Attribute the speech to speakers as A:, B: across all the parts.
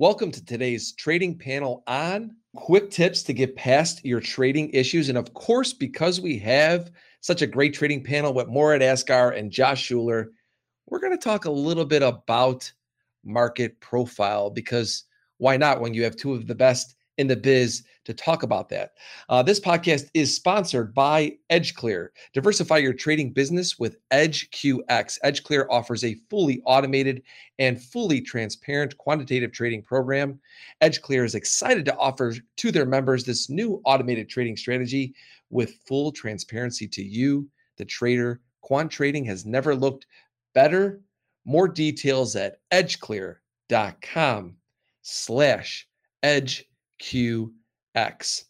A: Welcome to today's trading panel on quick tips to get past your trading issues. And of course, because we have such a great trading panel with Morad Askar and Josh Shuler, we're going to talk a little bit about market profile because why not when you have two of the best in the biz to talk about that. Uh, this podcast is sponsored by EdgeClear. Diversify your trading business with EdgeQX. EdgeClear offers a fully automated and fully transparent quantitative trading program. EdgeClear is excited to offer to their members this new automated trading strategy with full transparency to you, the trader. Quant trading has never looked better. More details at edgeclear.com slash edge QX.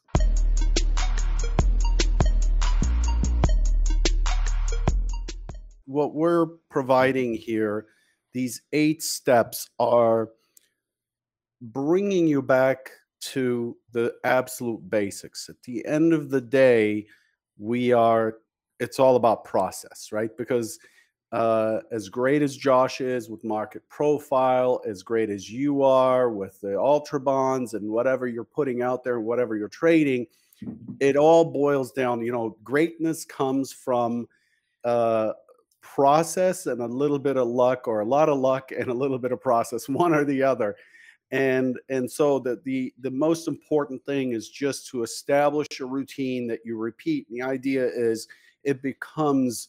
B: What we're providing here, these eight steps are bringing you back to the absolute basics. At the end of the day, we are, it's all about process, right? Because uh, as great as Josh is with market profile, as great as you are with the ultra bonds and whatever you're putting out there, whatever you're trading, it all boils down. You know, greatness comes from uh, process and a little bit of luck, or a lot of luck and a little bit of process, one or the other. And and so that the the most important thing is just to establish a routine that you repeat. And the idea is it becomes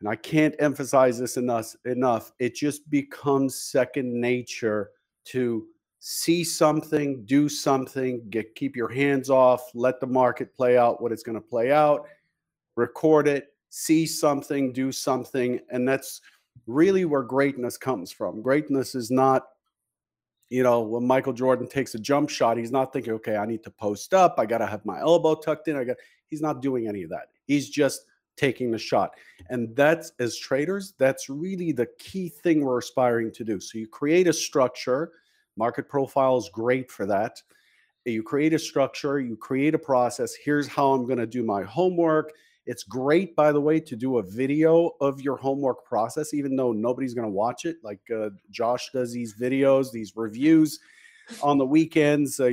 B: and I can't emphasize this enough enough. It just becomes second nature to see something, do something, get keep your hands off, let the market play out what it's going to play out, record it, see something, do something, and that's really where greatness comes from. Greatness is not you know, when Michael Jordan takes a jump shot, he's not thinking, okay, I need to post up. I got to have my elbow tucked in. I got, he's not doing any of that. He's just taking the shot. And that's as traders, that's really the key thing we're aspiring to do. So you create a structure. Market profile is great for that. You create a structure, you create a process. Here's how I'm going to do my homework. It's great, by the way, to do a video of your homework process, even though nobody's going to watch it. Like uh, Josh does these videos, these reviews on the weekends. Uh,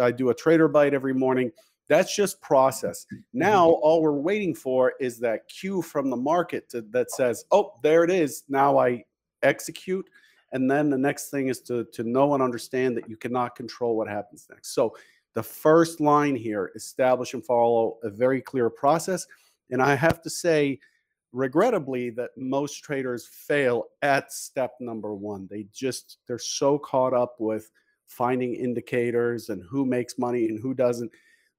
B: I do a trader bite every morning. That's just process. Now, mm-hmm. all we're waiting for is that cue from the market to, that says, oh, there it is. Now I execute. And then the next thing is to, to know and understand that you cannot control what happens next. So the first line here, establish and follow a very clear process. And I have to say, regrettably, that most traders fail at step number one. They just, they're so caught up with finding indicators and who makes money and who doesn't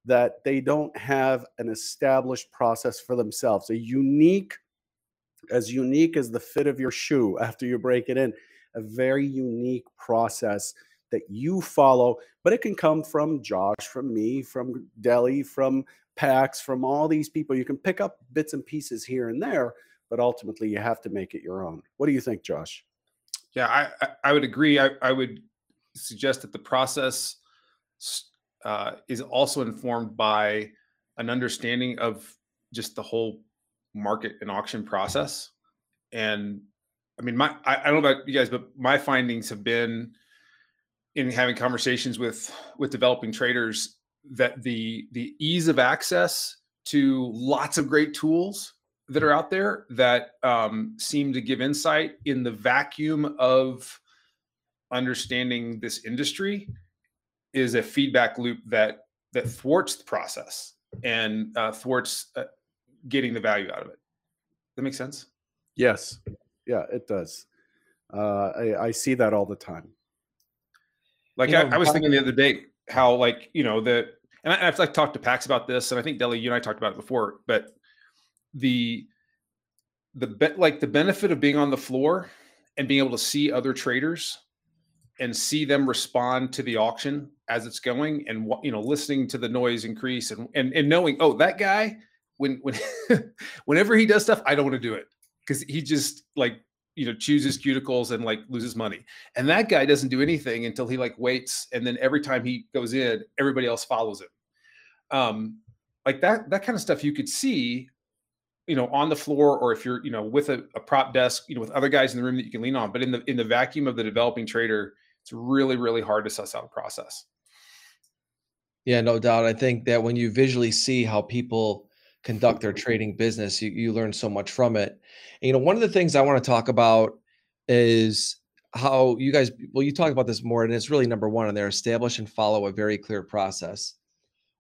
B: that they don't have an established process for themselves, a unique, as unique as the fit of your shoe after you break it in, a very unique process that you follow. But it can come from Josh, from me, from Deli, from Pax, from all these people. You can pick up bits and pieces here and there, but ultimately you have to make it your own. What do you think, Josh?
C: Yeah, I, I would agree. I, I would suggest that the process uh, is also informed by an understanding of just the whole market and auction process. And I mean, my I, I don't know about you guys, but my findings have been in having conversations with with developing traders that the the ease of access to lots of great tools that are out there that um, seem to give insight in the vacuum of understanding this industry is a feedback loop that that thwarts the process and uh, thwarts uh, getting the value out of it. That makes sense.
B: Yes, yeah, it does. Uh, I, I see that all the time.
C: Like I, I, was thinking the other day how like you know the and I, I've like talked to Pax about this, and I think Deli, you and I talked about it before, but the the be, like the benefit of being on the floor and being able to see other traders and see them respond to the auction as it's going and you know listening to the noise increase and and, and knowing oh that guy when when whenever he does stuff i don't want to do it. Because he just like you know chooses cuticles and like loses money. And that guy doesn't do anything until he like waits and then every time he goes in everybody else follows him. Um like that that kind of stuff you could see you know on the floor or if you're you know with a, a prop desk you know with other guys in the room that you can lean on. But in the in the vacuum of the developing trader it's really really hard to suss out a process
A: yeah no doubt i think that when you visually see how people conduct their trading business you, you learn so much from it and, you know one of the things i want to talk about is how you guys well you talk about this more and it's really number one and they're establish and follow a very clear process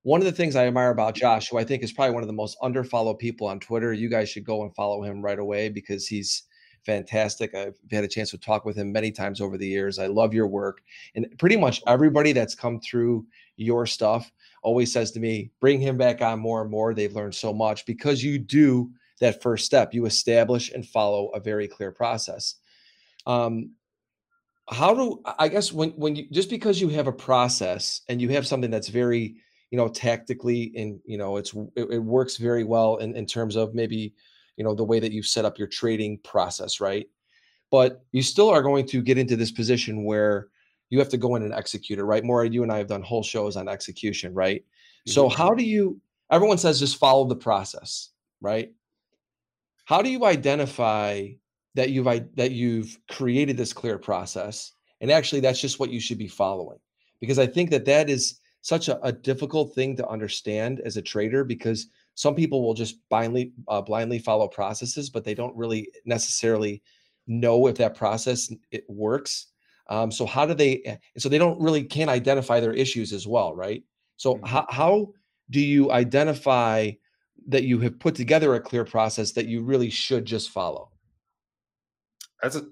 A: one of the things i admire about josh who i think is probably one of the most underfollowed people on twitter you guys should go and follow him right away because he's fantastic. I've had a chance to talk with him many times over the years. I love your work. And pretty much everybody that's come through your stuff always says to me, bring him back on more and more. They've learned so much because you do that first step. You establish and follow a very clear process. Um, how do I guess when when you just because you have a process and you have something that's very you know tactically and you know it's it, it works very well in, in terms of maybe you know the way that you set up your trading process right but you still are going to get into this position where you have to go in and execute it right? More you and i have done whole shows on execution right? Mm-hmm. so how do you everyone says just follow the process right? How do you identify that you've that you've created this clear process? And actually that's just what you should be following. Because i think that that is such a, a difficult thing to understand as a trader because some people will just blindly uh, blindly follow processes but they don't really necessarily know if that process it works um, so how do they eh, so they don't really can't identify their issues as well right so mm-hmm. how, how do you identify that you have put together a clear process that you really should just follow
C: that's a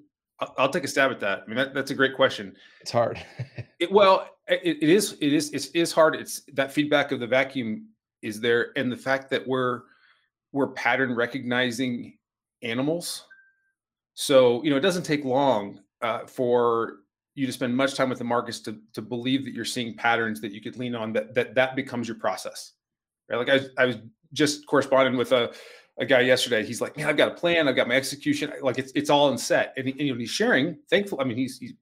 C: I'll take a stab at that. I mean, that, that's a great question.
A: It's hard.
C: it, well, it, it is. It is. It is hard. It's that feedback of the vacuum is there and the fact that we're we're pattern recognizing animals so you know it doesn't take long uh, for you to spend much time with the markets to, to believe that you're seeing patterns that you could lean on that that that becomes your process right? Like i, I was just corresponding with a, a guy yesterday. He's like man i've got a plan. I've got my execution. Like it's, it's all in set. And, he, and you know he's sharing thankful i mean he's, he's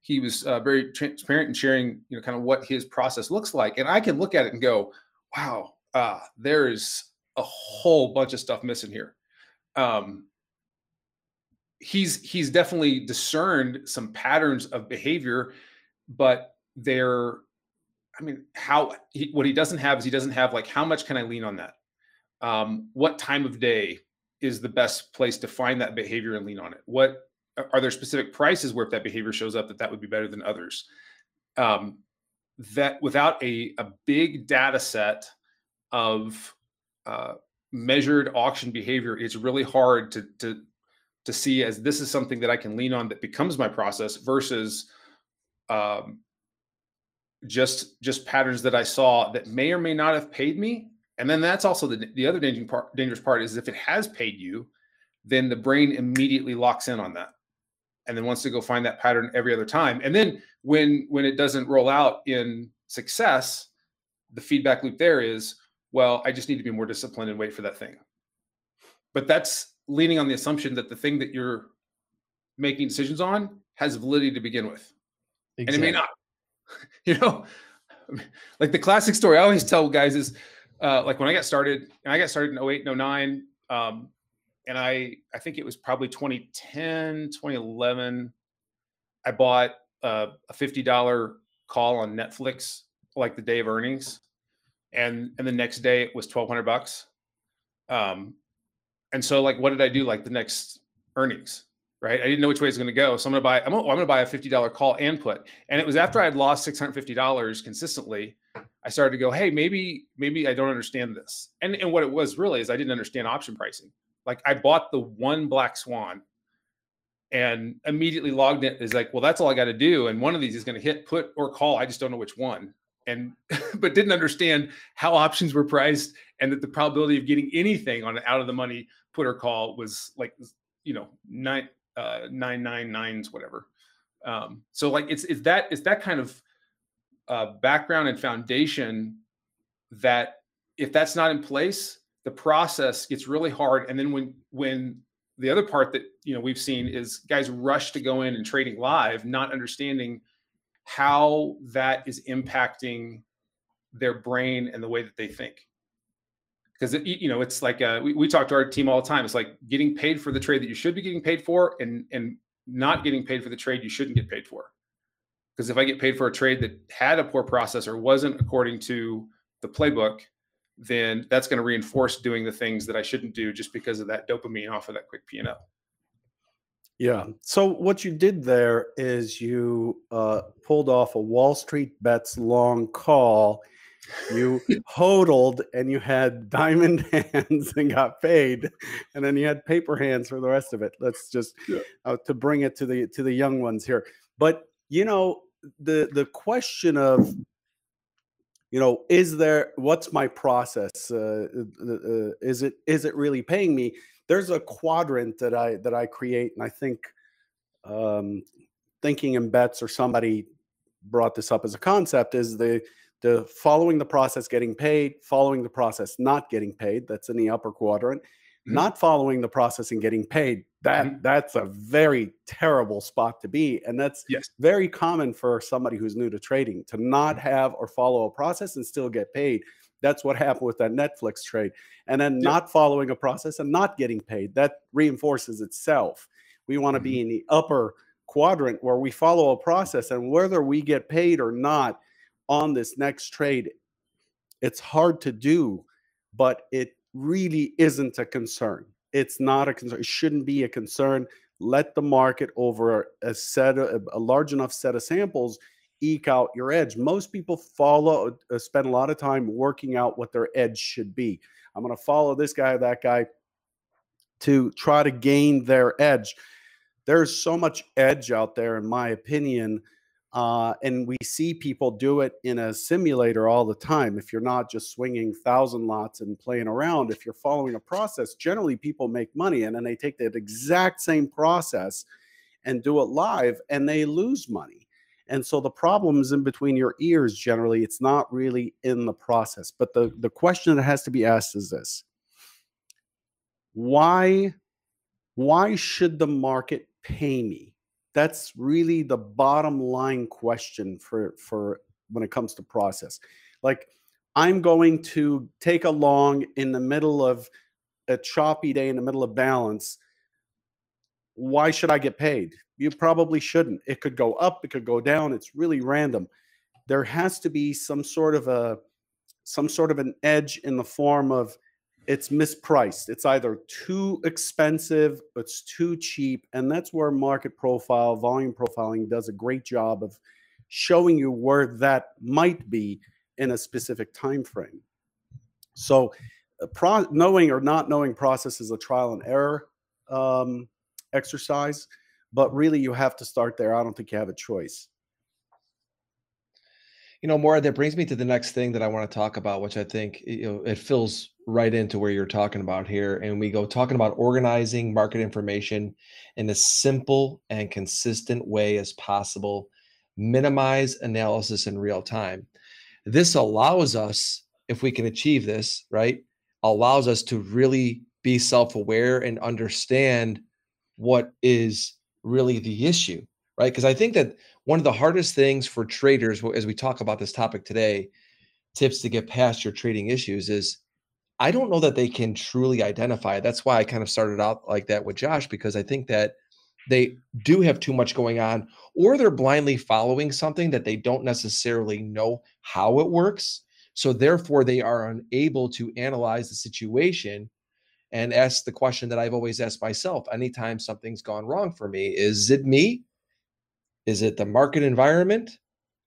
C: he was uh, very transparent in sharing you know kind of what his process looks like. And i can look at it and go wow uh, there is a whole bunch of stuff missing here. Um, he's he's definitely discerned some patterns of behavior, but they're, I mean, how he, what he doesn't have is he doesn't have like how much can I lean on that? Um, what time of day is the best place to find that behavior and lean on it? What are there specific prices where if that behavior shows up that that would be better than others? Um, that without a a big data set of uh, measured auction behavior, it's really hard to to to see as this is something that I can lean on that becomes my process versus um, just just patterns that I saw that may or may not have paid me. And then that's also the the other dangerous part. Dangerous part is if it has paid you, then the brain immediately locks in on that, and then wants to go find that pattern every other time. And then when when it doesn't roll out in success, the feedback loop there is well, I just need to be more disciplined and wait for that thing. But that's leaning on the assumption that the thing that you're making decisions on has validity to begin with. Exactly. And it may not. you know, like the classic story I always tell guys is uh, like when I got started, and I got started in 08 and 09, um, and I I think it was probably 2010, 2011. I bought uh, a $50 call on Netflix like the day of earnings and and the next day it was 1200 bucks um and so like what did i do like the next earnings right? I didn't know which way it's going to go so i'm going to buy i'm, oh, I'm going to buy a $50 call and put. And it was after i had lost $650 consistently i started to go hey maybe maybe i don't understand this. And and what it was really is i didn't understand option pricing. Like i bought the one black swan and immediately logged in is like well that's all i got to do and one of these is going to hit put or call i just don't know which one and but didn't understand how options were priced and that the probability of getting anything on an out of the money put or call was like you know nine uh nine nine nines whatever. Um so like it's it's that it's that kind of uh background and foundation that if that's not in place the process gets really hard. And then when when the other part that you know we've seen is guys rush to go in and trading live not understanding how that is impacting their brain and the way that they think. Because you know it's like uh, we, we talk to our team all the time. It's like getting paid for the trade that you should be getting paid for and and not getting paid for the trade you shouldn't get paid for. Because if I get paid for a trade that had a poor process or wasn't according to the playbook, then that's going to reinforce doing the things that I shouldn't do just because of that dopamine off of that quick P and L.
B: Yeah. So what you did there is you uh, pulled off a Wall Street bets long call. You hodled and you had diamond hands and got paid, and then you had paper hands for the rest of it. Let's just yeah. uh, to bring it to the to the young ones here. But you know the the question of you know is there what's my process uh, uh, uh, is it is it really paying me there's a quadrant that I that I create, and I think um, thinking in bets or somebody brought this up as a concept is the the following the process getting paid, following the process not getting paid. That's in the upper quadrant. Mm-hmm. Not following the process and getting paid. That mm-hmm. that's a very terrible spot to be, and that's
C: yes.
B: very common for somebody who's new to trading to not have or follow a process and still get paid. That's what happened with that Netflix trade. And then not following a process and not getting paid. That reinforces itself. We want to mm-hmm. be in the upper quadrant where we follow a process and whether we get paid or not on this next trade, it's hard to do, but it really isn't a concern. It's not a concern. It shouldn't be a concern. Let the market over a set of, a large enough set of samples eke out your edge. Most people follow, uh, spend a lot of time working out what their edge should be. I'm going to follow this guy, that guy to try to gain their edge. There's so much edge out there, in my opinion. Uh, and we see people do it in a simulator all the time. If you're not just swinging thousand lots and playing around, if you're following a process, generally people make money and then they take that exact same process and do it live and they lose money. And so the problem is in between your ears generally. It's not really in the process. But the, the question that has to be asked is this why why should the market pay me? That's really the bottom line question for for when it comes to process. Like I'm going to take a long in the middle of a choppy day in the middle of balance. Why should I get paid? You probably shouldn't. It could go up, it could go down. It's really random. There has to be some sort of a some sort of an edge in the form of it's mispriced. It's either too expensive, it's too cheap, and that's where market profile, volume profiling does a great job of showing you where that might be in a specific time frame. So, pro- knowing or not knowing process is a trial and error um, exercise but really you have to start there. I don't think you have a choice.
A: You know, Morad, that brings me to the next thing that I want to talk about, which I think you know it fills right into where you're talking about here. And we go talking about organizing market information in a simple and consistent way as possible, minimize analysis in real time. This allows us, if we can achieve this, right, allows us to really be self-aware and understand what is really the issue, right? Because I think that one of the hardest things for traders, as we talk about this topic today, tips to get past your trading issues is I don't know that they can truly identify. That's why I kind of started out like that with Josh, because I think that they do have too much going on, or they're blindly following something that they don't necessarily know how it works. So therefore, they are unable to analyze the situation and ask the question that I've always asked myself anytime something's gone wrong for me is it me? Is it the market environment?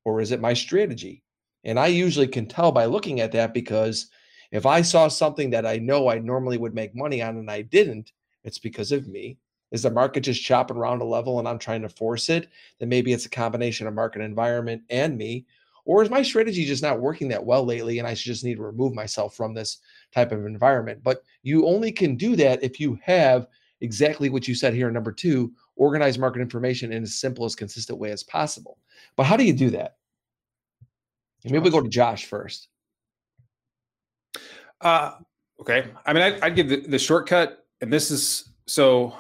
A: Or is it my strategy? And I usually can tell by looking at that because if I saw something that I know I normally would make money on and I didn't, it's because of me. Is the market just chopping around a level and I'm trying to force it? Then maybe it's a combination of market environment and me. Or is my strategy just not working that well lately and I just need to remove myself from this type of environment? But you only can do that if you have exactly what you said here in number two organize market information in as simple as consistent way as possible. But how do you do that? Maybe we go to Josh first.
C: Uh, okay. I mean, I'd, I'd give the, the, shortcut, and this is so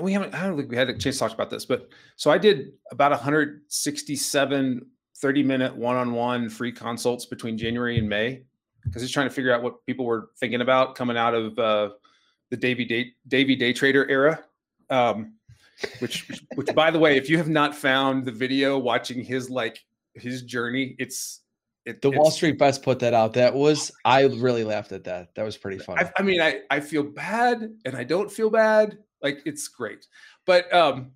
C: we haven't. I don't think we had a chance to talk about this, but so I did about 167 30 minute one-on-one free consults between January and May because he's trying to figure out what people were thinking about coming out of uh, the Davey day Davey day trader era. Um, which, which, which by the way, if you have not found the video watching his like his journey, it's it,
A: the
C: it's,
A: Wall Street Bets put that out. That was I really laughed at that. That was pretty funny.
C: I, I mean, I I feel bad and I don't feel bad. Like it's great, but um,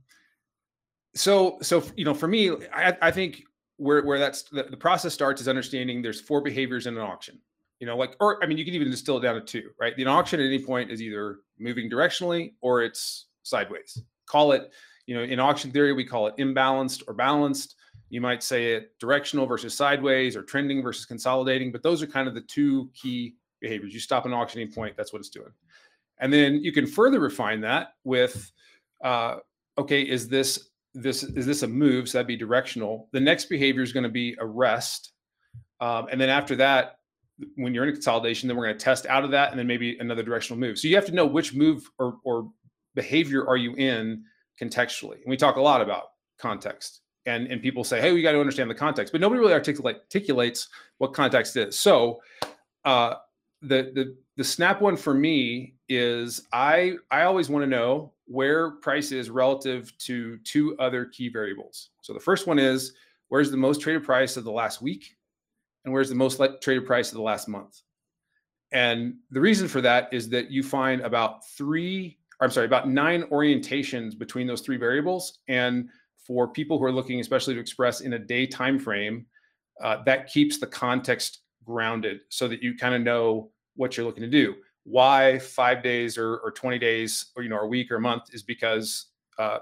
C: so so you know, for me, I I think where where that's the, the process starts is understanding there's four behaviors in an auction. You know, like or I mean, you can even distill it down to two, right? The auction at any point is either moving directionally or it's sideways. Call it, you know, in auction theory, we call it imbalanced or balanced. You might say it directional versus sideways or trending versus consolidating, but those are kind of the two key behaviors. You stop an auctioning point, that's what it's doing. And then you can further refine that with, uh, okay, is this this is this a move? So that'd be directional. The next behavior is going to be a rest, um, and then after that, when you're in a consolidation, then we're going to test out of that, and then maybe another directional move. So you have to know which move or, or behavior are you in contextually. And we talk a lot about context, and and people say, hey, we got to understand the context, but nobody really articulate, articulates what context is. So uh, the the the snap one for me is I I always want to know where price is relative to two other key variables. So the first one is where's the most traded price of the last week and where's the most traded price of the last month. And the reason for that is that you find about three, I'm sorry, about nine orientations between those three variables. And for people who are looking, especially to express in a day time frame, uh, that keeps the context grounded so that you kind of know what you're looking to do why five days or, or 20 days or you know a week or a month is because uh,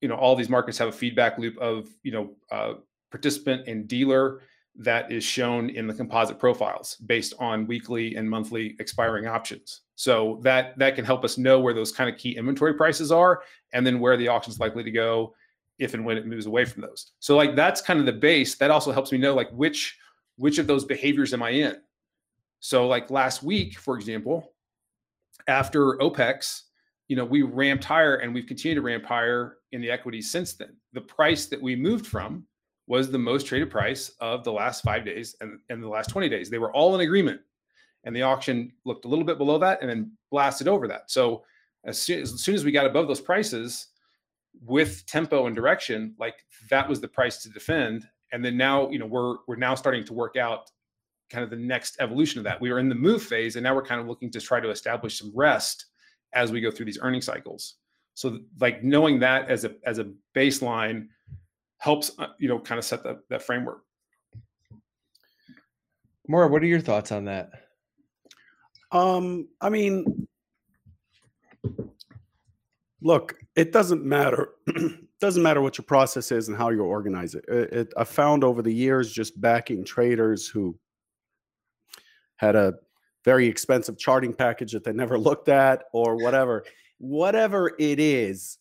C: you know all these markets have a feedback loop of you know uh, participant and dealer that is shown in the composite profiles based on weekly and monthly expiring options. So that that can help us know where those kind of key inventory prices are and then where the auction is likely to go if and when it moves away from those. So like that's kind of the base. That also helps me know like which which of those behaviors am i in? So, like last week, for example, after OPEX, you know, we ramped higher and we've continued to ramp higher in the equities since then. The price that we moved from was the most traded price of the last five days and, and the last 20 days. They were all in agreement. And the auction looked a little bit below that and then blasted over that. So as soon as, as soon as we got above those prices with tempo and direction, like that was the price to defend. And then now, you know, we're we're now starting to work out kind of the next evolution of that. We were in the move phase, and now we're kind of looking to try to establish some rest as we go through these earning cycles. So, like knowing that as a as a baseline helps, uh, you know, kind of set that that framework.
A: Maura, what are your thoughts on that?
B: Um, I mean, look, it doesn't matter. doesn't matter what your process is and how you organize it. it, it I found over the years just backing traders who had a very expensive charting package that they never looked at or whatever. whatever it is,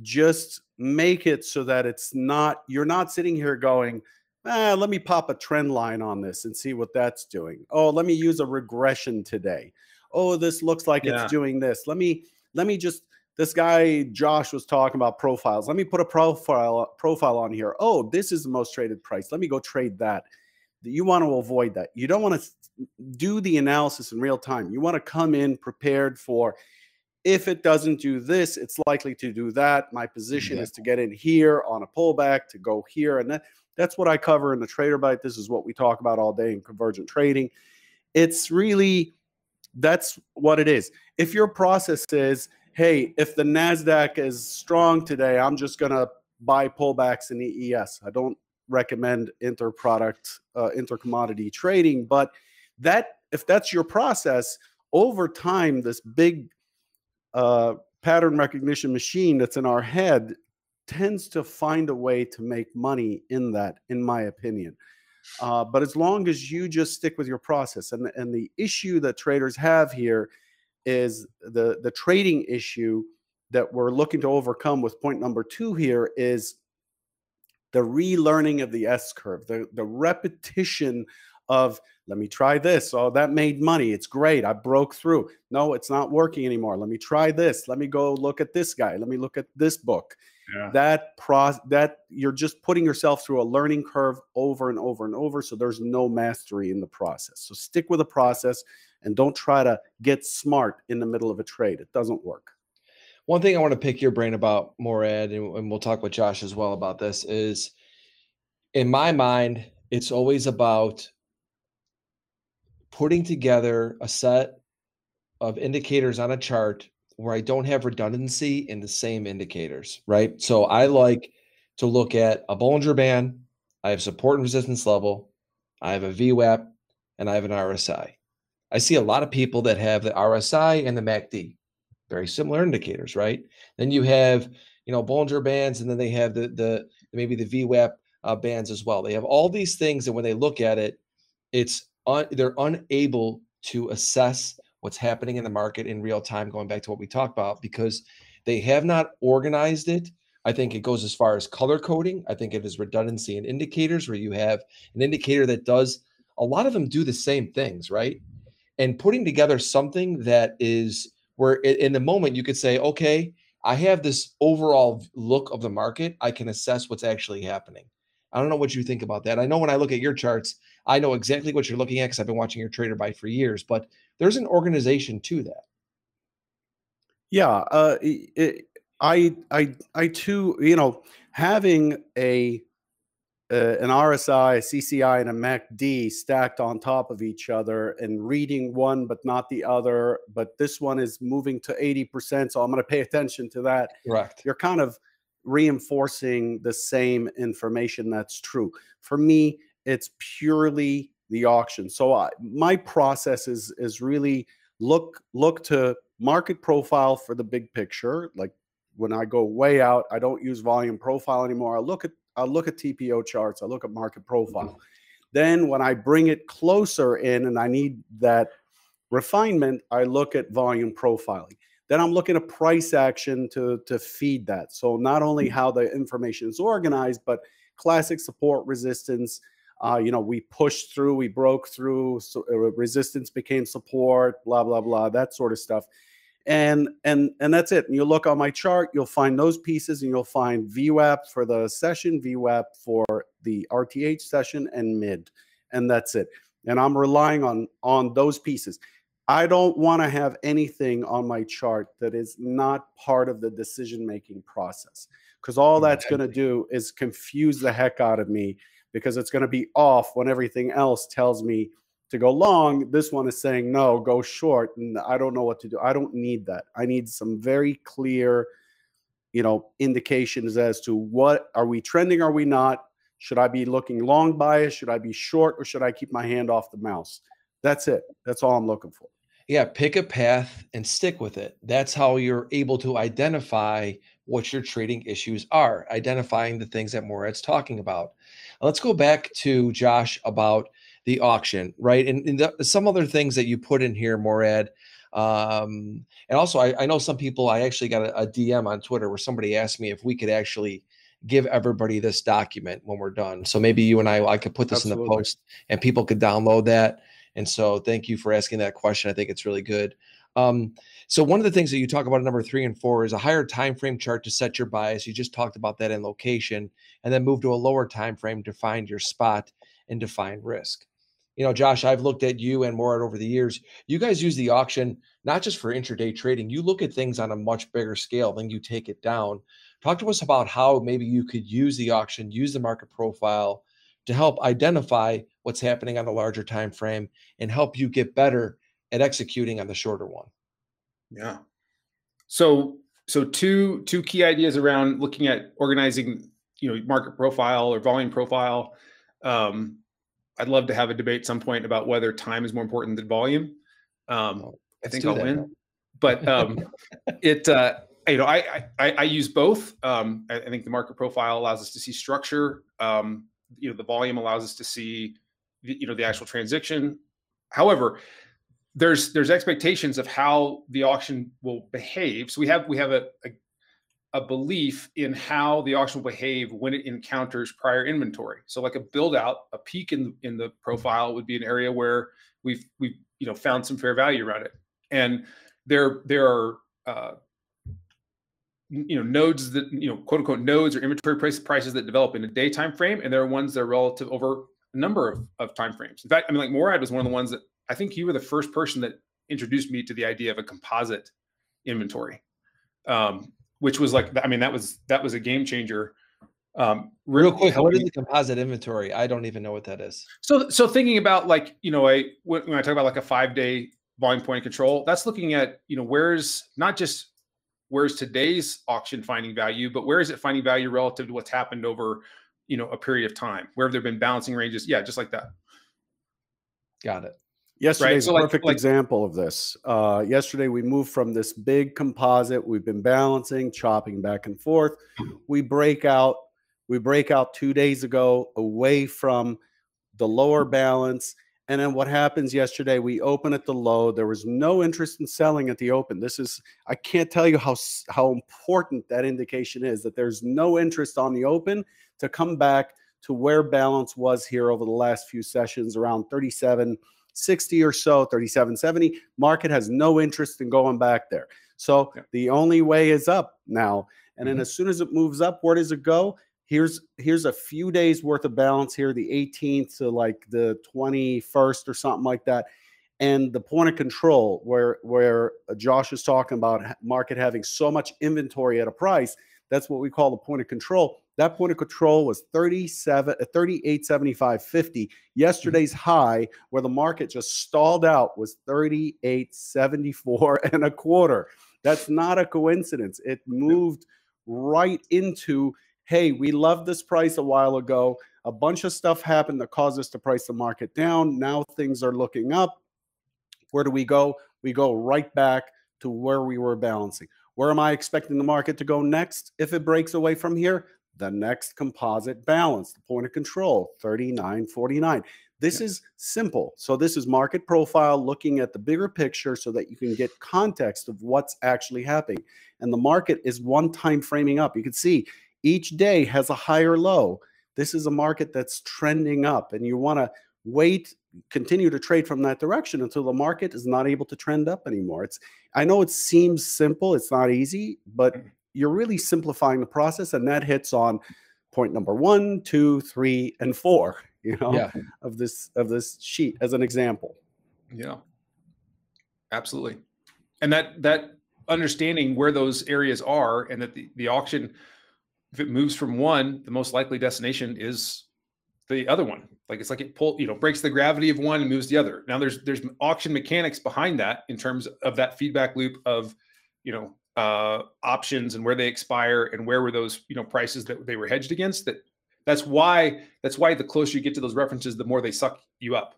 B: just make it so that it's not, you're not sitting here going, ah, let me pop a trend line on this and see what that's doing. Oh, let me use a regression today. Oh, this looks like yeah. it's doing this. Let me, let me just, this guy Josh was talking about profiles. Let me put a profile profile on here. Oh, this is the most traded price. Let me go trade that. You want to avoid that. You don't want to do the analysis in real time. You want to come in prepared for if it doesn't do this, it's likely to do that. My position yeah. is to get in here on a pullback, to go here. And that, that's what I cover in the Trader Bite. This is what we talk about all day in convergent trading. It's really, that's what it is. If your process is, hey, if the NASDAQ is strong today, I'm just going to buy pullbacks in EES. I don't recommend inter-product, uh, inter-commodity trading, but – that if that's your process over time this big uh, pattern recognition machine that's in our head tends to find a way to make money in that in my opinion. Uh, but as long as you just stick with your process and, and the issue that traders have here is the the trading issue that we're looking to overcome with point number two here is the relearning of the S curve, the, the repetition of let me try this. Oh, that made money. It's great. I broke through. No, it's not working anymore. Let me try this. Let me go look at this guy. Let me look at this book. Yeah. That pro that you're just putting yourself through a learning curve over and over and over. So there's no mastery in the process. So stick with the process and don't try to get smart in the middle of a trade. It doesn't work.
A: One thing I want to pick your brain about, Morad, and, and we'll talk with Josh as well about this, is in my mind, it's always about putting together a set of indicators on a chart where I don't have redundancy in the same indicators, right? So I like to look at a Bollinger Band, I have support and resistance level, I have a VWAP, and I have an RSI. I see a lot of people that have the RSI and the MACD, very similar indicators, right? Then you have, you know, Bollinger bands, and then they have the the maybe the VWAP uh, bands as well. They have all these things, and when they look at it, it's un, they're unable to assess what's happening in the market in real time. Going back to what we talked about, because they have not organized it. I think it goes as far as color coding. I think it is redundancy in indicators where you have an indicator that does a lot of them do the same things, right? And putting together something that is where in the moment you could say, okay, I have this overall look of the market. I can assess what's actually happening. I don't know what you think about that. I know when I look at your charts, I know exactly what you're looking at because I've been watching your trader bite for years, but there's an organization to that.
B: Yeah, uh, it, I, I, I too, you know, having a uh, an RSI, a CCI, and a MACD stacked on top of each other and reading one but not the other. But this one is moving to 80%. So I'm going to pay attention to that.
A: Correct.
B: You're kind of reinforcing the same information that's true. For me, it's purely the auction. So I, my process is is really look look to market profile for the big picture. Like when I go way out, I don't use volume profile anymore. I look at I look at TPO charts, I look at market profile. Mm-hmm. Then when I bring it closer in and I need that refinement, I look at volume profiling. Then I'm looking at price action to, to feed that. So not only mm-hmm. how the information is organized, but classic support resistance. Uh, you know, we pushed through, we broke through, so uh, resistance became support, blah, blah, blah, that sort of stuff and and and that's it and you look on my chart you'll find those pieces and you'll find VWAP for the session VWAP for the RTH session and mid and that's it and I'm relying on on those pieces I don't want to have anything on my chart that is not part of the decision making process because all that's going to do is confuse the heck out of me because it's going to be off when everything else tells me to go long. This one is saying no, go short, and I don't know what to do. I don't need that. I need some very clear, you know, indications as to what are we trending, are we not? Should I be looking long bias? Should I be short, or should I keep my hand off the mouse? That's it. That's all I'm looking for.
A: Yeah, pick a path and stick with it. That's how you're able to identify what your trading issues are, identifying the things that Morad's talking about. Let's go back to Josh about the auction, right? And, and the, some other things that you put in here, Morad. Um, and also, I, I know some people. I actually got a, a DM on Twitter where somebody asked me if we could actually give everybody this document when we're done. So maybe you and I, I could put this Absolutely. in the post and people could download that. And so thank you for asking that question. I think it's really good. Um, so one of the things that you talk about in number three and four is a higher time frame chart to set your bias. You just talked about that in location, and then move to a lower time frame to find your spot and define risk you know, Josh, I've looked at you and more over the years. You guys use the auction not just for intraday trading. You look at things on a much bigger scale, then you take it down. Talk to us about how maybe you could use the auction, use the market profile to help identify what's happening on the larger time frame and help you get better at executing on the shorter one.
C: Yeah. So so two two key ideas around looking at organizing, you know, market profile or volume profile. Um, I'd love to have a debate some point about whether time is more important than volume. Um, oh, I think I'll win, but um, it uh, you know I, I, I use both. Um, I, I, think the market profile allows us to see structure. Um, you know, the volume allows us to see you know the actual transaction. However, there's there's expectations of how the auction will behave. So we have we have a, a a belief in how the auction will behave when it encounters prior inventory. So like a build out, a peak in in the profile would be an area where we've we've you know found some fair value around it. And there there are uh, you know nodes that you know quote unquote nodes or inventory price prices that develop in a day time frame, and there are ones that are relative over a number of, of time frames. In fact, I mean like Morad was one of the ones that I think you were the first person that introduced me to the idea of a composite inventory um, which was like I mean that was that was a game changer. Um,
A: Real quick, what is the composite inventory? I don't even know what that is.
C: So so thinking about like you know a when I talk about like a five day volume point control, that's looking at you know where's not just where's today's auction finding value, but where is it finding value relative to what's happened over you know a period of time? Where have there been balancing ranges? Yeah, just like that.
A: Got it.
B: Yesterday's right? so a perfect like, like, example of this. Uh, yesterday, we moved from this big composite. We've been balancing, chopping back and forth. We break out. We break out two days ago away from the lower balance. And then what happens yesterday? We open at the low. There was no interest in selling at the open. This is I can't tell you how how important that indication is that there's no interest on the open to come back to where balance was here over the last few sessions around 37 60 or so, 37.70. Market has no interest in going back there. So yeah. the only way is up now. And then mm-hmm. as soon as it moves up, where does it go? Here's here's a few days worth of balance here, the 18th to like the 21st or something like that. And the point of control, where where Josh is talking about market having so much inventory at a price, that's what we call the point of control. That point of control was 37, uh, 38.75.50. Yesterday's mm-hmm. high, where the market just stalled out, was 38.74 and a quarter. That's not a coincidence. It moved right into, hey, we loved this price a while ago. A bunch of stuff happened that caused us to price the market down. Now things are looking up. Where do we go? We go right back to where we were balancing. Where am I expecting the market to go next if it breaks away from here? The next composite balance, the point of control, 39.49. This yeah. is simple. So this is market profile looking at the bigger picture so that you can get context of what's actually happening. And the market is one time framing up. You can see each day has a higher low. This is a market that's trending up and you want to wait continue to trade from that direction until the market is not able to trend up anymore. It's I know it seems simple, it's not easy, but mm you're really simplifying the process, and that hits on point number one, two, three, and four. You know, yeah. of this of this sheet as an example.
C: Yeah, absolutely, and that that understanding where those areas are, and that the the auction, if it moves from one, the most likely destination is the other one. Like it's like it pull, you know, breaks the gravity of one and moves the other. Now there's there's auction mechanics behind that in terms of that feedback loop of, you know, uh, options and where they expire and where were those you know prices that they were hedged against that that's why that's why the closer you get to those references the more they suck you up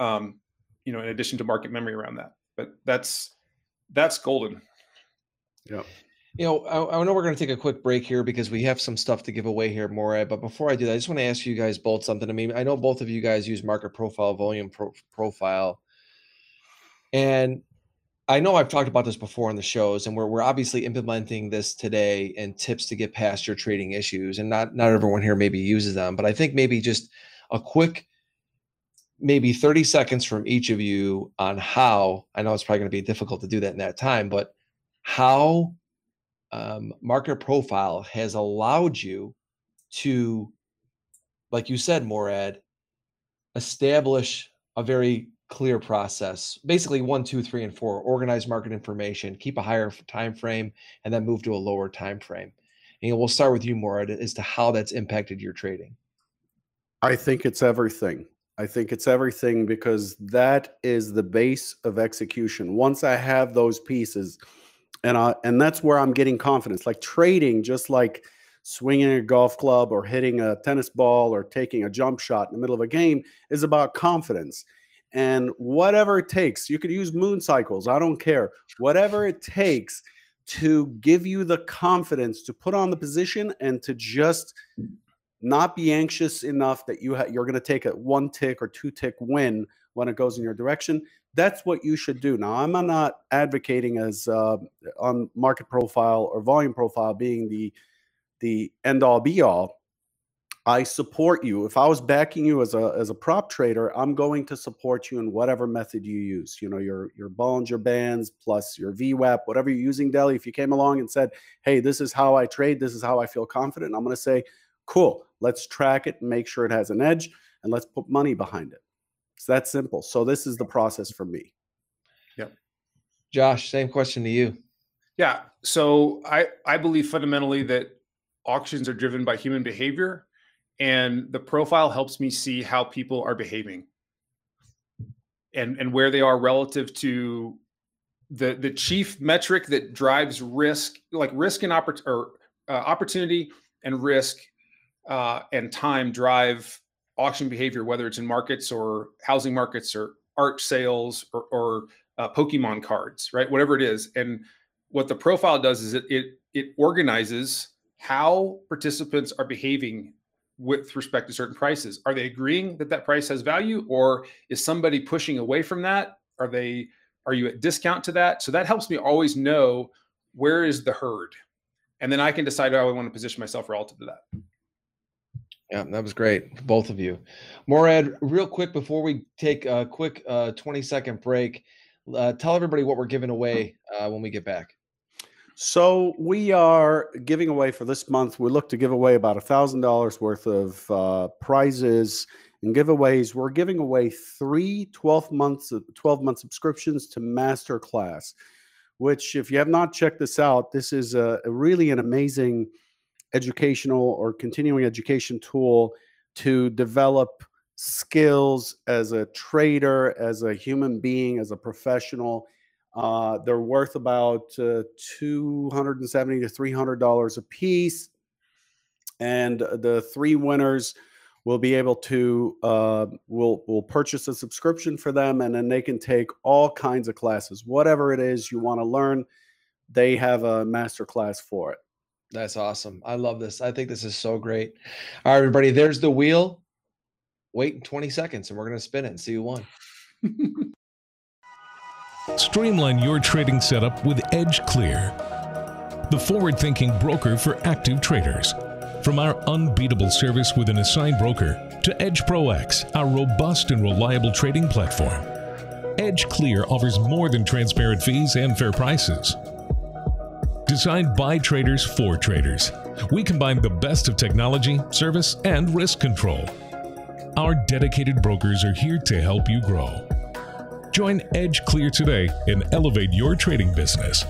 C: um, you know in addition to market memory around that. But that's that's golden.
A: Yeah you know I, I know we're going to take a quick break here because we have some stuff to give away here more but before i do that i just want to ask you guys both something. I mean i know both of you guys use market profile volume pro- profile and I know I've talked about this before on the shows, and we're we're obviously implementing this today and tips to get past your trading issues. And not not everyone here maybe uses them, but I think maybe just a quick, maybe 30 seconds from each of you on how I know it's probably going to be difficult to do that in that time, but how um, market profile has allowed you to, like you said, Morad, establish a very clear process basically one two three and four organize market information keep a higher time frame and then move to a lower time frame. And we'll start with you more as to how that's impacted your trading.
B: I think it's everything. I think it's everything because that is the base of execution. Once i have those pieces and I, and that's where i'm getting confidence. Like trading just like swinging a golf club or hitting a tennis ball or taking a jump shot in the middle of a game is about confidence and whatever it takes, you could use moon cycles, I don't care. Whatever it takes to give you the confidence to put on the position and to just not be anxious enough that you ha- you're going to take a one tick or two tick win when it goes in your direction. That's what you should do. Now, I'm not advocating as uh, on market profile or volume profile being the the end all be all I support you. If I was backing you as a as a prop trader, I'm going to support you in whatever method you use. You know, your your Bollinger Bands plus your VWAP, whatever you're using, Deli. If you came along and said, "Hey, this is how I trade. This is how I feel confident," I'm going to say, "Cool. Let's track it and make sure it has an edge, and let's put money behind it." It's that simple. So this is the process for me.
A: Yep. Josh, same question to you.
C: Yeah. So I, I believe fundamentally that auctions are driven by human behavior and the profile helps me see how people are behaving and and where they are relative to the the chief metric that drives risk like risk and oppor- or, uh, opportunity and risk uh, and time drive auction behavior whether it's in markets or housing markets or art sales or, or uh, pokemon cards right? Whatever it is. And what the profile does is it it, it organizes how participants are behaving with respect to certain prices. Are they agreeing that that price has value, or is somebody pushing away from that? Are they are you at discount to that? So that helps me always know where is the herd, and then I can decide how I want to position myself relative to that.
A: Yeah, that was great, both of you. Morad, real quick before we take a quick uh, 20 second break, uh, tell everybody what we're giving away uh, when we get back.
B: So we are giving away for this month. We look to give away about a thousand dollars worth of uh, prizes and giveaways. We're giving away three 12 months 12 month subscriptions to Masterclass, which if you have not checked this out, this is a, a really an amazing educational or continuing education tool to develop skills as a trader, as a human being, as a professional uh, they're worth about uh, 270 to 300 dollars a piece, and the three winners will be able to uh, will will purchase a subscription for them, and then they can take all kinds of classes, whatever it is you want to learn. They have a master class for it.
A: That's awesome. I love this. I think this is so great. All right, everybody, there's the wheel. Wait in 20 seconds and we're going to spin it and see who won.
D: Streamline your trading setup with Edge Clear, the forward thinking broker for active traders. From our unbeatable service with an assigned broker to Edge Pro X, our robust and reliable trading platform, Edge Clear offers more than transparent fees and fair prices. Designed by traders for traders, we combine the best of technology, service, and risk control. Our dedicated brokers are here to help you grow. Join Edge Clear today and elevate your trading business.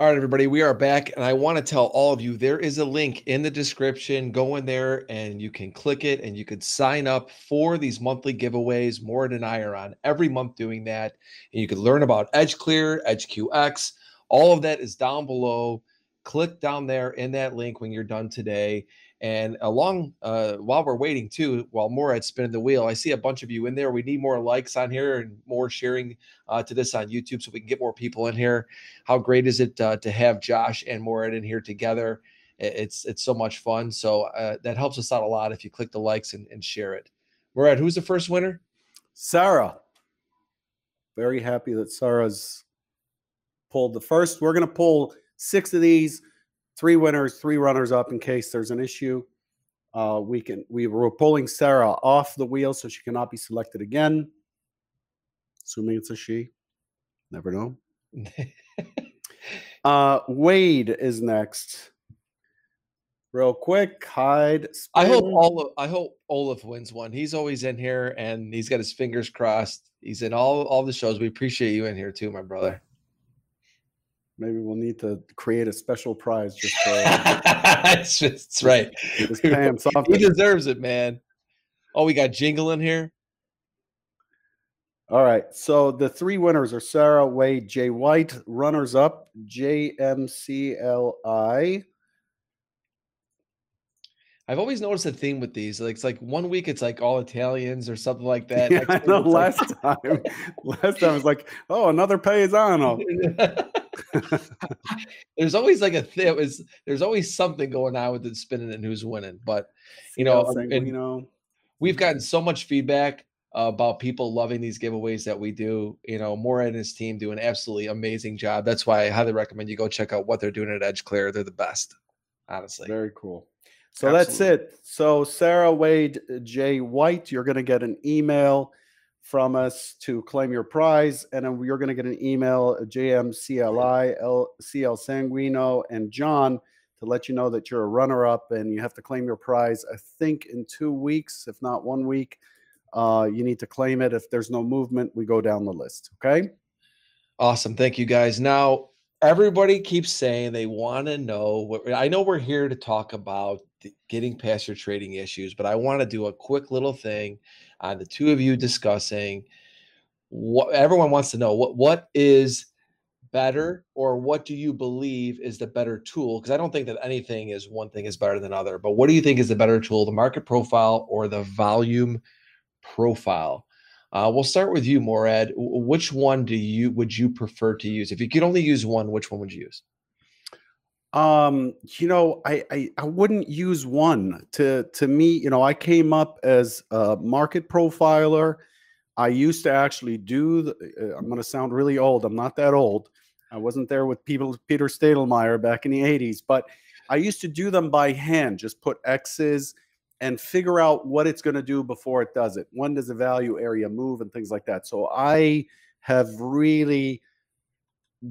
A: All right, everybody, we are back. And I want to tell all of you there is a link in the description. Go in there and you can click it and you can sign up for these monthly giveaways. Morad and I are on every month doing that. And you can learn about Edge Clear, EdgeQX. All of that is down below. Click down there in that link when you're done today. And along uh, while we're waiting too, while Morad spinning the wheel, I see a bunch of you in there. We need more likes on here and more sharing uh, to this on YouTube so we can get more people in here. How great is it uh, to have Josh and Morad in here together? It's it's so much fun. So uh, that helps us out a lot if you click the likes and, and share it. Morad, who's the first winner?
B: Sarah. Very happy that Sarah's pulled the first. We're going to pull six of these three winners, three runners up in case there's an issue. Uh, we can we were pulling Sarah off the wheel so she cannot be selected again. Assuming it's a she. Never know. uh, Wade is next. Real quick, hide.
A: Spin. I hope Olaf. I hope Olaf wins one. He's always in here and he's got his fingers crossed. He's in all all the shows. We appreciate you in here too, my brother.
B: Maybe we'll need to create a special prize just for.
A: that's, that's right. Just pay him something. He deserves it, man. Oh, we got Jingle in here.
B: All right. So the three winners are Sarah Wade, Jay White. Runners up, JMCLI.
A: I've always noticed a theme with these. Like it's like one week it's like all Italians or something like that.
B: Yeah, I know. Last like... time, last time was like, oh, another paisano.
A: there's always like a th- was there's always something going on with the spinning and who's winning. But you know, and, you know, we've gotten so much feedback uh, about people loving these giveaways that we do. You know, Morad and his team do an absolutely amazing job. That's why I highly recommend you go check out what they're doing at Edge Clear. They're the best, honestly.
B: Very cool. So Absolutely. that's it. So Sarah Wade J White, you're going to get an email from us to claim your prize, and then you're going to get an email JMCLI, L, CL Sanguino, and John to let you know that you're a runner-up and you have to claim your prize. I think in two weeks, if not one week. uh, you need to claim it. If there's no movement, we go down the list. Okay.
A: Awesome. Thank you guys. Now, everybody keeps saying they want to know what I know we're here to talk about getting past your trading issues, but I want to do a quick little thing on the two of you discussing what everyone wants to know what what is better or what do you believe is the better tool? Because i don't think that anything is one thing is better than other but what do you think is the better tool the market profile or the volume profile? Uh, we'll start with you morad. Which one do you would you prefer to use? If you could only use one which one would you use
B: um you know I, I i wouldn't use one to to me you know i came up as a market profiler i used to actually do the, uh, i'm going to sound really old i'm not that old I wasn't there with people, Peter Steidlmayer back in the 80s, but I used to do them by hand, just put X's and figure out what it's going to do before it does it. When does the value area move and things like that. So I have really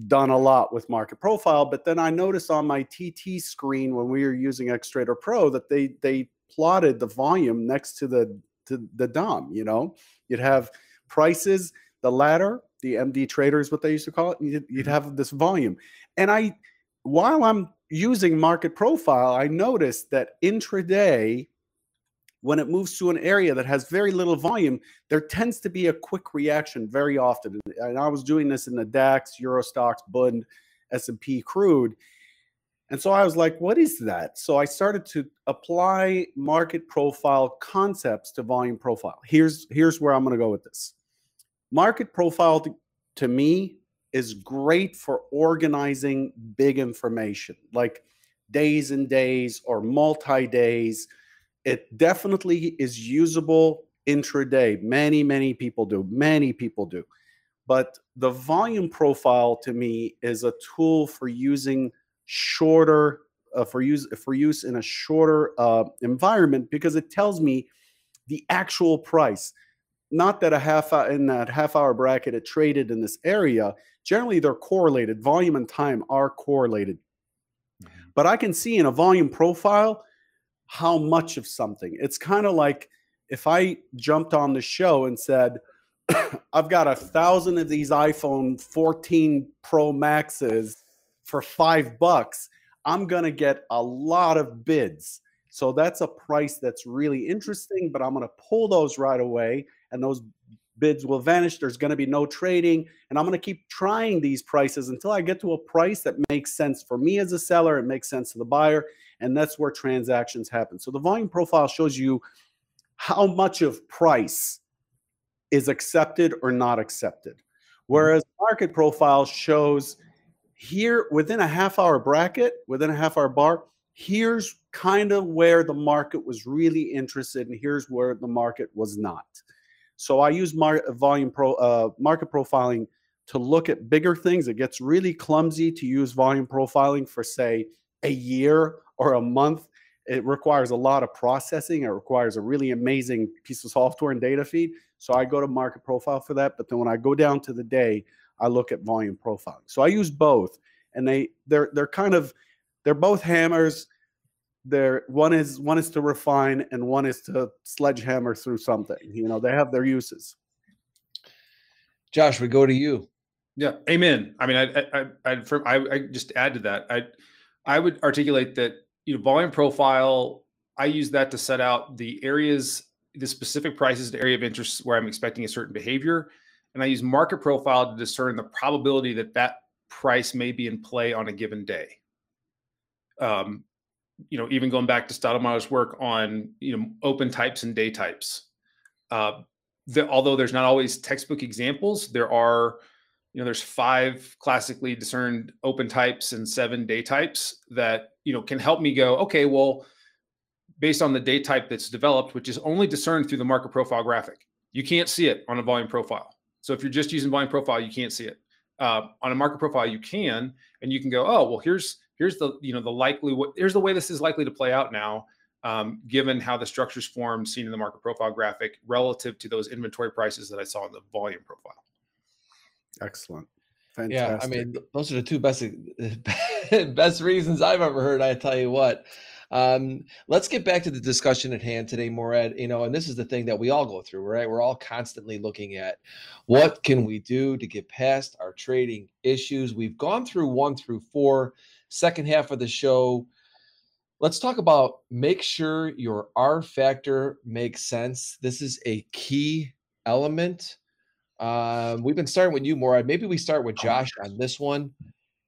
B: done a lot with market profile, but then I noticed on my TT screen when we were using Xtrader Pro that they they plotted the volume next to the to the DOM, you know. You'd have prices, the ladder, the MD trader is what they used to call it. You'd, you'd mm-hmm. have this volume. And I, while I'm using market profile, I noticed that intraday, when it moves to an area that has very little volume, there tends to be a quick reaction very often. And I was doing this in the DAX, Euro Stoxx, Bund, S&P crude. And so I was like, what is that? So I started to apply market profile concepts to volume profile. Here's here's where I'm going to go with this. Market profile to, to me is great for organizing big information like days and days or multi days. It definitely is usable intraday. Many, many people do. Many people do. But the volume profile to me is a tool for using shorter uh, for use for use in a shorter uh, environment because it tells me the actual price not that a half hour in that half hour bracket it traded in this area generally they're correlated volume and time are correlated mm-hmm. but i can see in a volume profile how much of something it's kind of like if i jumped on the show and said i've got a thousand of these iphone 14 pro maxes for five bucks i'm going to get a lot of bids so that's a price that's really interesting but i'm going to pull those right away and those bids will vanish. There's going to be no trading. And I'm going to keep trying these prices until I get to a price that makes sense for me as a seller. It makes sense to the buyer. And that's where transactions happen. So the volume profile shows you how much of price is accepted or not accepted. Mm-hmm. Whereas market profile shows here within a half hour bracket, within a half hour bar, here's kind of where the market was really interested and here's where the market was not. So I use mar- volume pro uh, market profiling to look at bigger things. It gets really clumsy to use volume profiling for say a year or a month. It requires a lot of processing. It requires a really amazing piece of software and data feed. So I go to market profile for that. But then when I go down to the day, I look at volume profiling. So I use both, and they they're they're kind of they're both hammers there one is one is to refine and one is to sledgehammer through something you know they have their uses
A: josh we go to you
C: yeah amen i mean i i i, I, I just add to that i i would articulate that you know volume profile i use that to set out the areas the specific prices the area of interest where i'm expecting a certain behavior and i use market profile to discern the probability that that price may be in play on a given day um, you know, even going back to Steidlmayer's work on, you know, open types and day types. Uh, the, although there's not always textbook examples, there are, you know, there's five classically discerned open types and seven day types that, you know, can help me go, okay, well, based on the day type that's developed, which is only discerned through the market profile graphic, you can't see it on a volume profile. So if you're just using volume profile, you can't see it. Uh, on a market profile, you can, and you can go, oh, well, here's here's the you know the likely what here's the way this is likely to play out now um, given how the structures form seen in the market profile graphic relative to those inventory prices that I saw in the volume profile.
B: Excellent.
A: Fantastic. Yeah, I mean, those are the two best best reasons I've ever heard. I tell you what, Um, let's get back to the discussion at hand today, Morad. You know, and this is the thing that we all go through, right? We're all constantly looking at what can we do to get past our trading issues. We've gone through one through four. Second half of the show, let's talk about make sure your R factor makes sense. This is a key element. Um, we've been starting with you, Morad. Maybe we start with Josh on this one.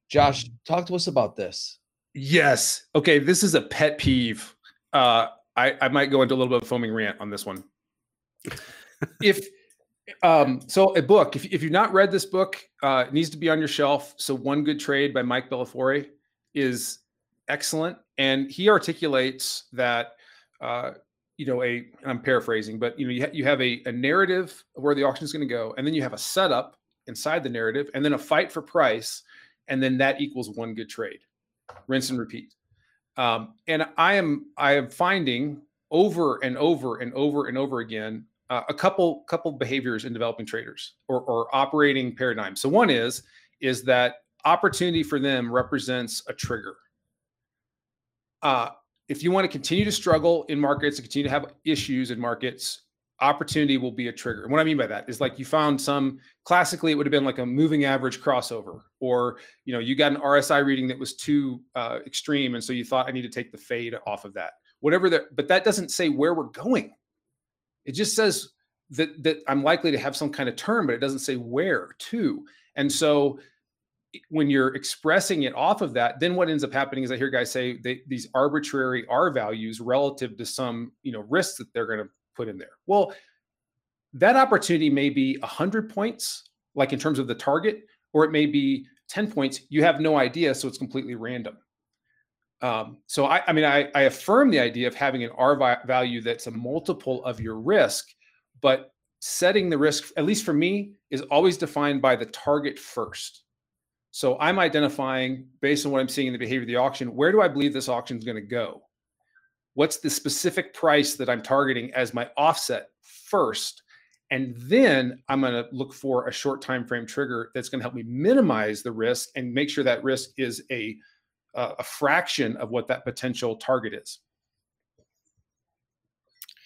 A: Josh, talk to us about this.
C: Yes. Okay. This is a pet peeve. Uh, I, I might go into a little bit of foaming rant on this one. if um, so, a book. If, if you've not read this book, uh, it needs to be on your shelf. So, One Good Trade by Mike Bellafiore is excellent, and he articulates that. Uh, you know, a I'm paraphrasing, but you know, you, ha- you have a, a narrative of where the auction is going to go, and then you have a setup inside the narrative, and then a fight for price, and then that equals one good trade rinse and repeat. Um, and I am I am finding over and over and over and over again uh, a couple couple behaviors in developing traders or, or operating paradigms. So one is is that opportunity for them represents a trigger. Uh, if you want to continue to struggle in markets and continue to have issues in markets, opportunity will be a trigger. And what I mean by that is like you found some classically it would have been like a moving average crossover, or you know you got an RSI reading that was too uh, extreme, and so you thought I need to take the fade off of that. Whatever that, but that doesn't say where we're going. It just says that that I'm likely to have some kind of turn, but it doesn't say where to. And so when you're expressing it off of that, then what ends up happening is I hear guys say they, these arbitrary R values relative to some you know risks that they're going to put in there. Well, that opportunity may be 100 points, like in terms of the target, or it may be 10 points. You have no idea, so it's completely random. Um, so I, I mean, I, I, affirm the idea of having an R value that's a multiple of your risk, but setting the risk, at least for me, is always defined by the target first. So I'm identifying based on what I'm seeing in the behavior of the auction, where do I believe this auction is going to go? what's the specific price that I'm targeting as my offset first. And then I'm going to look for a short time frame trigger that's going to help me minimize the risk and make sure that risk is a a fraction of what that potential target is.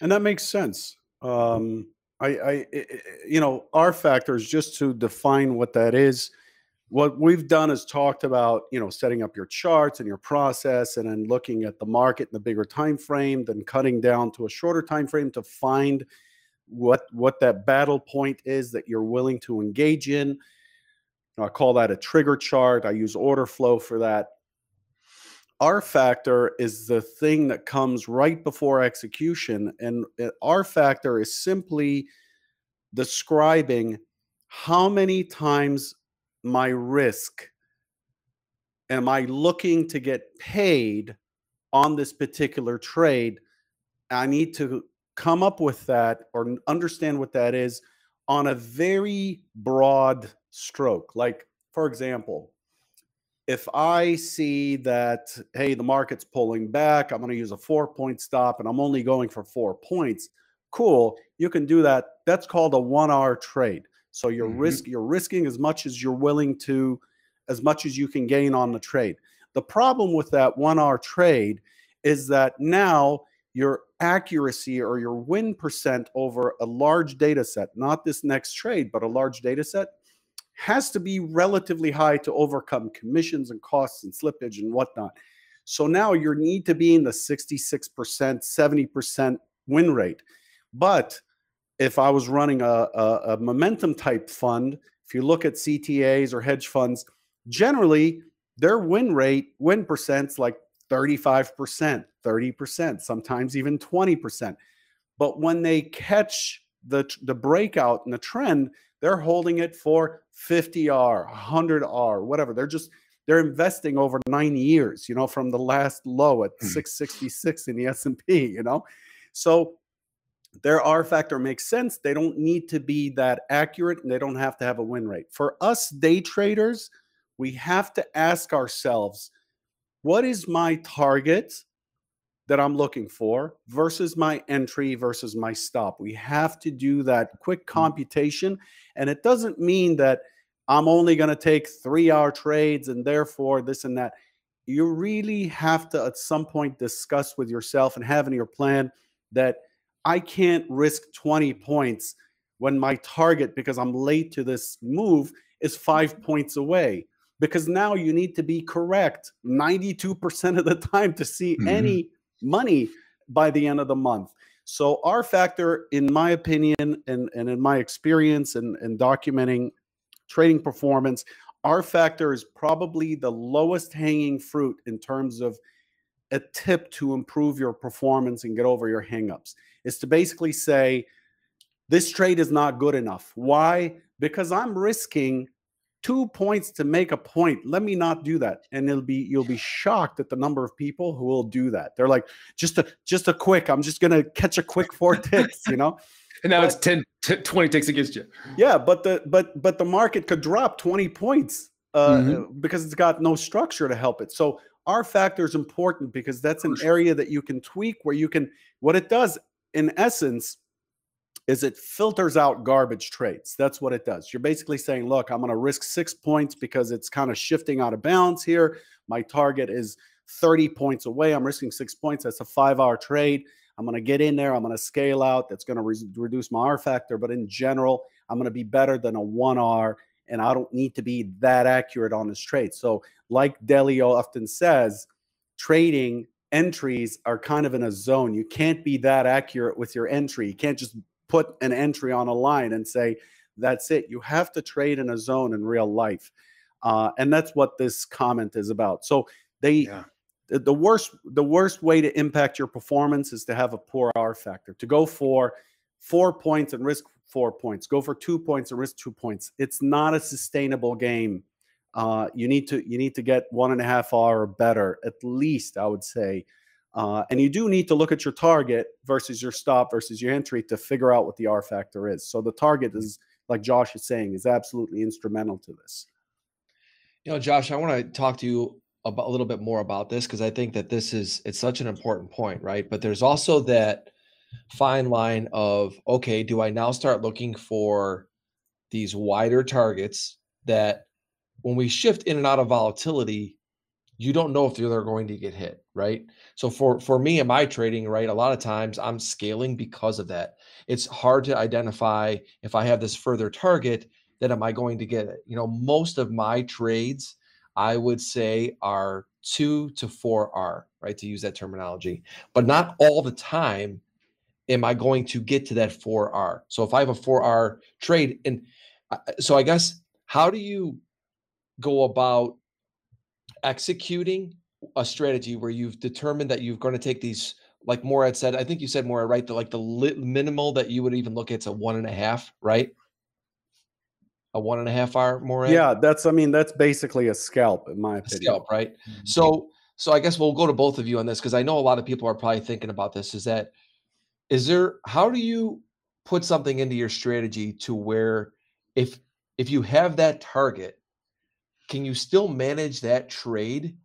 B: And that makes sense. Um, I, I, eh, eh, eh, you know, R factors just to define what that is what we've done is talked about you know setting up your charts and your process and then looking at the market in the bigger time frame then cutting down to a shorter time frame to find what what that battle point is that you're willing to engage in. I call that a trigger chart. I use order flow for that. R factor is the thing that comes right before execution and r factor is simply describing how many times my risk? Am I looking to get paid on this particular trade? I need to come up with that or understand what that is on a very broad stroke. Like, for example, if I see that, hey, the market's pulling back, I'm going to use a four point stop and I'm only going for four points, cool. You can do that. That's called a one R trade. So you're mm-hmm. risk you're risking as much as you're willing to, as much as you can gain on the trade. The problem with that one R trade is that now your accuracy or your win percent over a large data set, not this next trade, but a large data set, has to be relatively high to overcome commissions and costs and slippage and whatnot. So now you need to be in the 66%, 70% win rate. But if I was running a, a, a, momentum type fund, if you look at CTAs or hedge funds, generally their win rate, win percent's like 35%, 30%, sometimes even 20%. But when they catch the, the breakout and the trend, they're holding it for 50R, 100R, whatever. They're just, they're investing over nine years, you know, from the last low at hmm. 666 in the S&P, you know? So their R factor makes sense. They don't need to be that accurate and they don't have to have a win rate. For us day traders, we have to ask ourselves what is my target that I'm looking for versus my entry versus my stop? We have to do that quick mm. computation. And it doesn't mean that I'm only going to take three R trades and therefore this and that. you really have to at some point discuss with yourself and have in your plan that I can't risk 20 points when my target, because I'm late to this move, is five points away. Because now you need to be correct 92% of the time to see mm-hmm. any money by the end of the month. So, R factor, in my opinion, and, and in my experience and, and documenting trading performance, R factor is probably the lowest hanging fruit in terms of a tip to improve your performance and get over your hangups is to basically say, this trade is not good enough. Why? Because I'm risking two points to make a point. Let me not do that. And it'll be you'll be shocked at the number of people who will do that. They're like, just a just a quick, I'm just gonna catch a quick four ticks, you know.
C: And now but, it's 10 t- 20 ticks against you.
B: Yeah, but the but but the market could drop 20 points uh, mm-hmm. because it's got no structure to help it. So R factor is important because that's an area that you can tweak where you can what it does in essence is it filters out garbage trades. That's what it does. You're basically saying, look, I'm going to risk six points because it's kind of shifting out of balance here. My target is 30 points away. I'm risking six points. That's a five R trade. I'm going to get in there. I'm going to scale out. That's going to re- reduce my R factor. But in general, I'm going to be better than a 1R, and I don't need to be that accurate on this trade. So, like Delio often says, trading entries are kind of in a zone. You can't be that accurate with your entry. You can't just put an entry on a line and say, that's it. You have to trade in a zone in real life. Uh, and that's what this comment is about. So they yeah. the, the worst the worst way to impact your performance is to have a poor R factor. To go for four points and risk four points, go for two points and risk two points. It's not a sustainable game. Uh, you need to you need to get one and a half R or better at least. I would say uh, and you do need to look at your target versus your stop versus your entry to figure out what the R factor is. So the target is, like Josh is saying, is absolutely instrumental to this.
A: You know, Josh, I want to talk to you about a little bit more about this because I think that this is it's such an important point, right? But there's also that fine line of okay, do I now start looking for these wider targets that when we shift in and out of volatility, you don't know if they're going to get hit, right? So for for me and my trading, right, a lot of times I'm scaling because of that. It's hard to identify if I have this further target, then am I going to get it? You know, most of my trades, I would say, are two to four R, right, to use that terminology. But not all the time am I going to get to that 4R. So if I have a 4R trade, and uh, so I guess how do you go about executing a strategy where you've determined that you're going to take these like Morad said, I think you said more right? The like the minimal that you would even look at is a one and a half, right? A one and a half hour more.
B: Yeah, that's I mean that's basically a scalp in my opinion.
A: Scalp, right? Mm-hmm. So so I guess we'll go to both of you on this because I know a lot of people are probably thinking about this. Is that is there how do you put something into your strategy to where if if you have that target can you still manage that trade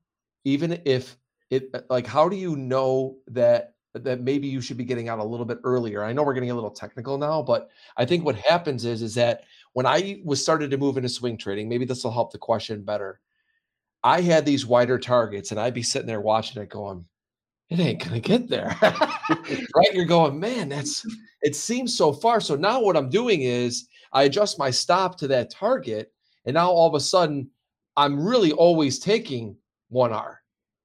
A: even if it uh, like how do you know that that maybe you should be getting out a little bit earlier? I know we're getting a little technical now but i think what happens is is that when i was started to move into swing trading maybe this will help the question better. I had these wider targets and i'd be sitting there watching it going it ain't gonna get there. Right? You're going man that's it seems so far. So now what i'm doing is i adjust my stop to that target and now all of a sudden I'm really always taking 1R,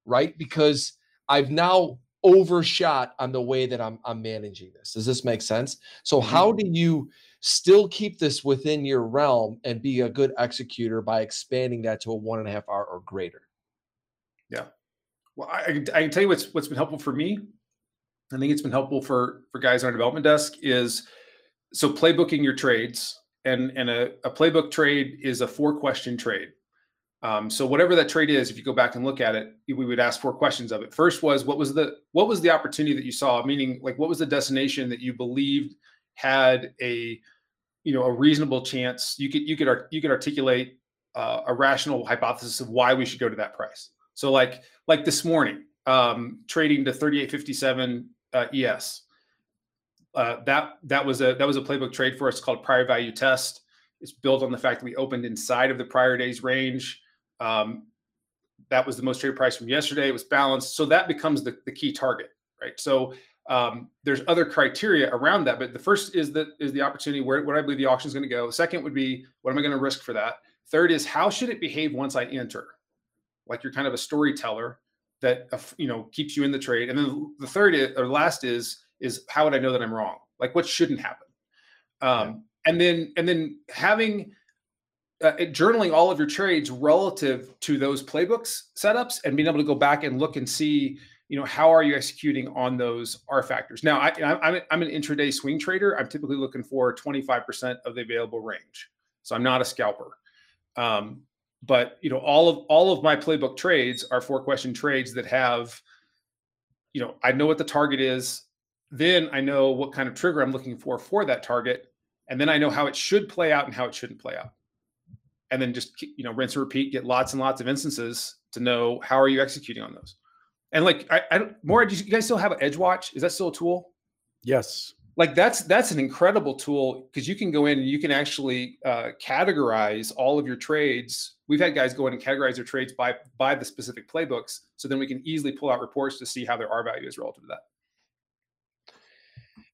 A: right? Because I've now overshot on the way that I'm I'm managing this. Does this make sense? So mm-hmm. how do you still keep this within your realm and be a good executor by expanding that to a one and a half R or greater?
C: Yeah. Well, I, I can tell you what's what's been helpful for me. I think it's been helpful for for guys on our development desk is so playbooking your trades and and a, a playbook trade is a four question trade um, so whatever that trade is, if you go back and look at it, we would ask four questions of it. First was what was the what was the opportunity that you saw? Meaning, like what was the destination that you believed had a you know a reasonable chance? You could you could you could articulate uh, a rational hypothesis of why we should go to that price. So like like this morning, um, trading to 3857 uh, ES. Uh, that that was a that was a playbook trade for us called prior value test. It's built on the fact that we opened inside of the prior day's range um, that was the most traded price from yesterday. It was balanced. So that becomes the, the key target, right? So um, there's other criteria around that, but the first is that is the opportunity where what I believe the auction is going to go. The second would be what am I going to risk for that? Third is how should it behave once I enter? Like you're kind of a storyteller that you know keeps you in the trade. And then the third is, or last is is how would I know that I'm wrong? Like what shouldn't happen? Um, yeah. And then and then having uh, journaling all of your trades relative to those playbooks setups and being able to go back and look and see you know how are you executing on those r factors. Now I, I'm, I'm an intraday swing trader. I'm typically looking for 25% of the available range. So i'm not a scalper. Um, but you know all of all of my playbook trades are four question trades that have you know i know what the target is. Then i know what kind of trigger i'm looking for for that target. And then i know how it should play out and how it shouldn't play out and then just you know rinse and repeat get lots and lots of instances to know how are you executing on those. And like i, I don't Morad you guys still have an edge watch? Is that still a tool?
B: Yes.
C: Like that's that's an incredible tool because you can go in and you can actually uh, categorize all of your trades. We've had guys go in and categorize their trades by by the specific playbooks so then we can easily pull out reports to see how their r value is relative to that.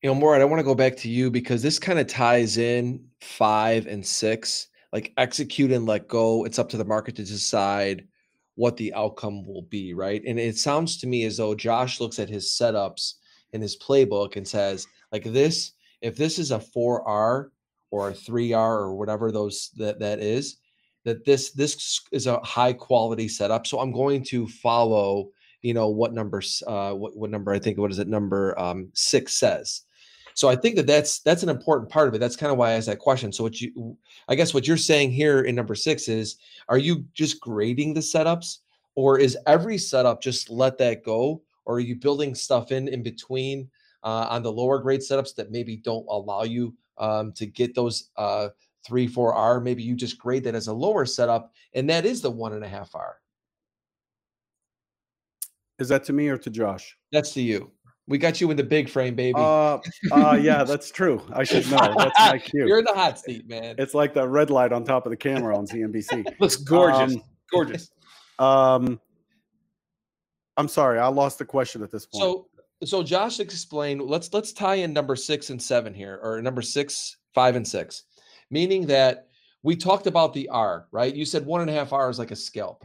A: You know Morad i want to go back to you because this kind of ties in five and six like execute and let go. It's up to the market to decide what the outcome will be, right? And it sounds to me as though Josh looks at his setups in his playbook and says, like this, if this is a 4R or a 3R or whatever those that that is, that this this is a high quality setup. So I'm going to follow, you know, what number uh what, what number I think what is it number um 6 says. So I think that that's that's an important part of it. That's kind of why I asked that question. So what you, I guess what you're saying here in number six is, are you just grading the setups, or is every setup just let that go, or are you building stuff in in between uh, on the lower grade setups that maybe don't allow you um, to get those uh, three, four R? Maybe you just grade that as a lower setup, and that is the one and a half R.
B: Is that to me or to Josh?
A: That's to you. We got you in the big frame, baby.
B: Uh, uh yeah, that's true. I should know. That's my cue.
A: You're in the hot seat, man.
B: It's like that red light on top of the camera on CNBC.
C: Looks gorgeous. Um, gorgeous.
B: Um, I'm sorry, I lost the question at this point.
A: So, so Josh explained. Let's let's tie in number six and seven here, or number six, five, and six, meaning that we talked about the R, right? You said one and a half R is like a scalp.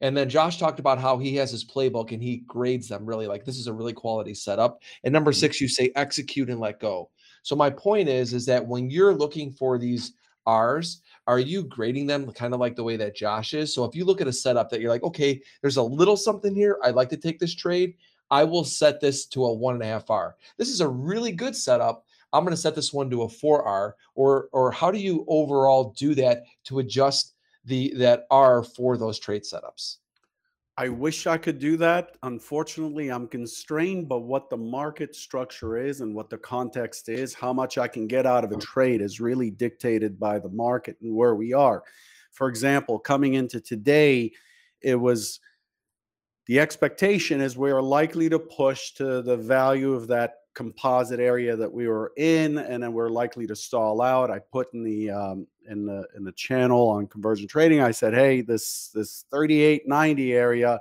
A: And then Josh talked about how he has his playbook and he grades them really like this is a really quality setup. And number mm-hmm. six, you say execute and let go. So my point is, is that when you're looking for these R's, are you grading them kind of like the way that Josh is? So if you look at a setup that you're like, okay, there's a little something here, I'd like to take this trade. I will set this to a one and a half R. This is a really good setup. I'm going to set this one to a four R. Or or how do you overall do that to adjust the that are for those trade setups.
B: I wish I could do that. Unfortunately, I'm constrained by what the market structure is and what the context is. How much I can get out of a mm. trade is really dictated by the market and where we are. For example, coming into today, it was the expectation is we are likely to push to the value of that composite area that we were in, and then we're likely to stall out. I put in the um, in the in the channel on conversion trading. I said, hey, this this 3890 area,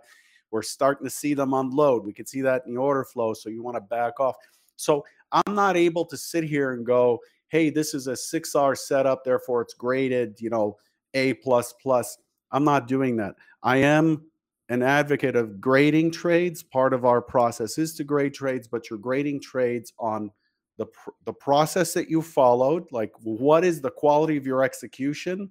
B: we're starting to see them unload. We can see that in the order flow. So you want to back off. So I'm not able to sit here and go, hey, this is a 6R setup, therefore it's graded, you know, A plus plus. I'm not doing that. I am an advocate of grading trades. Part of our process is to grade trades, but you're grading trades on the pr- the process that you followed, like what is the quality of your execution,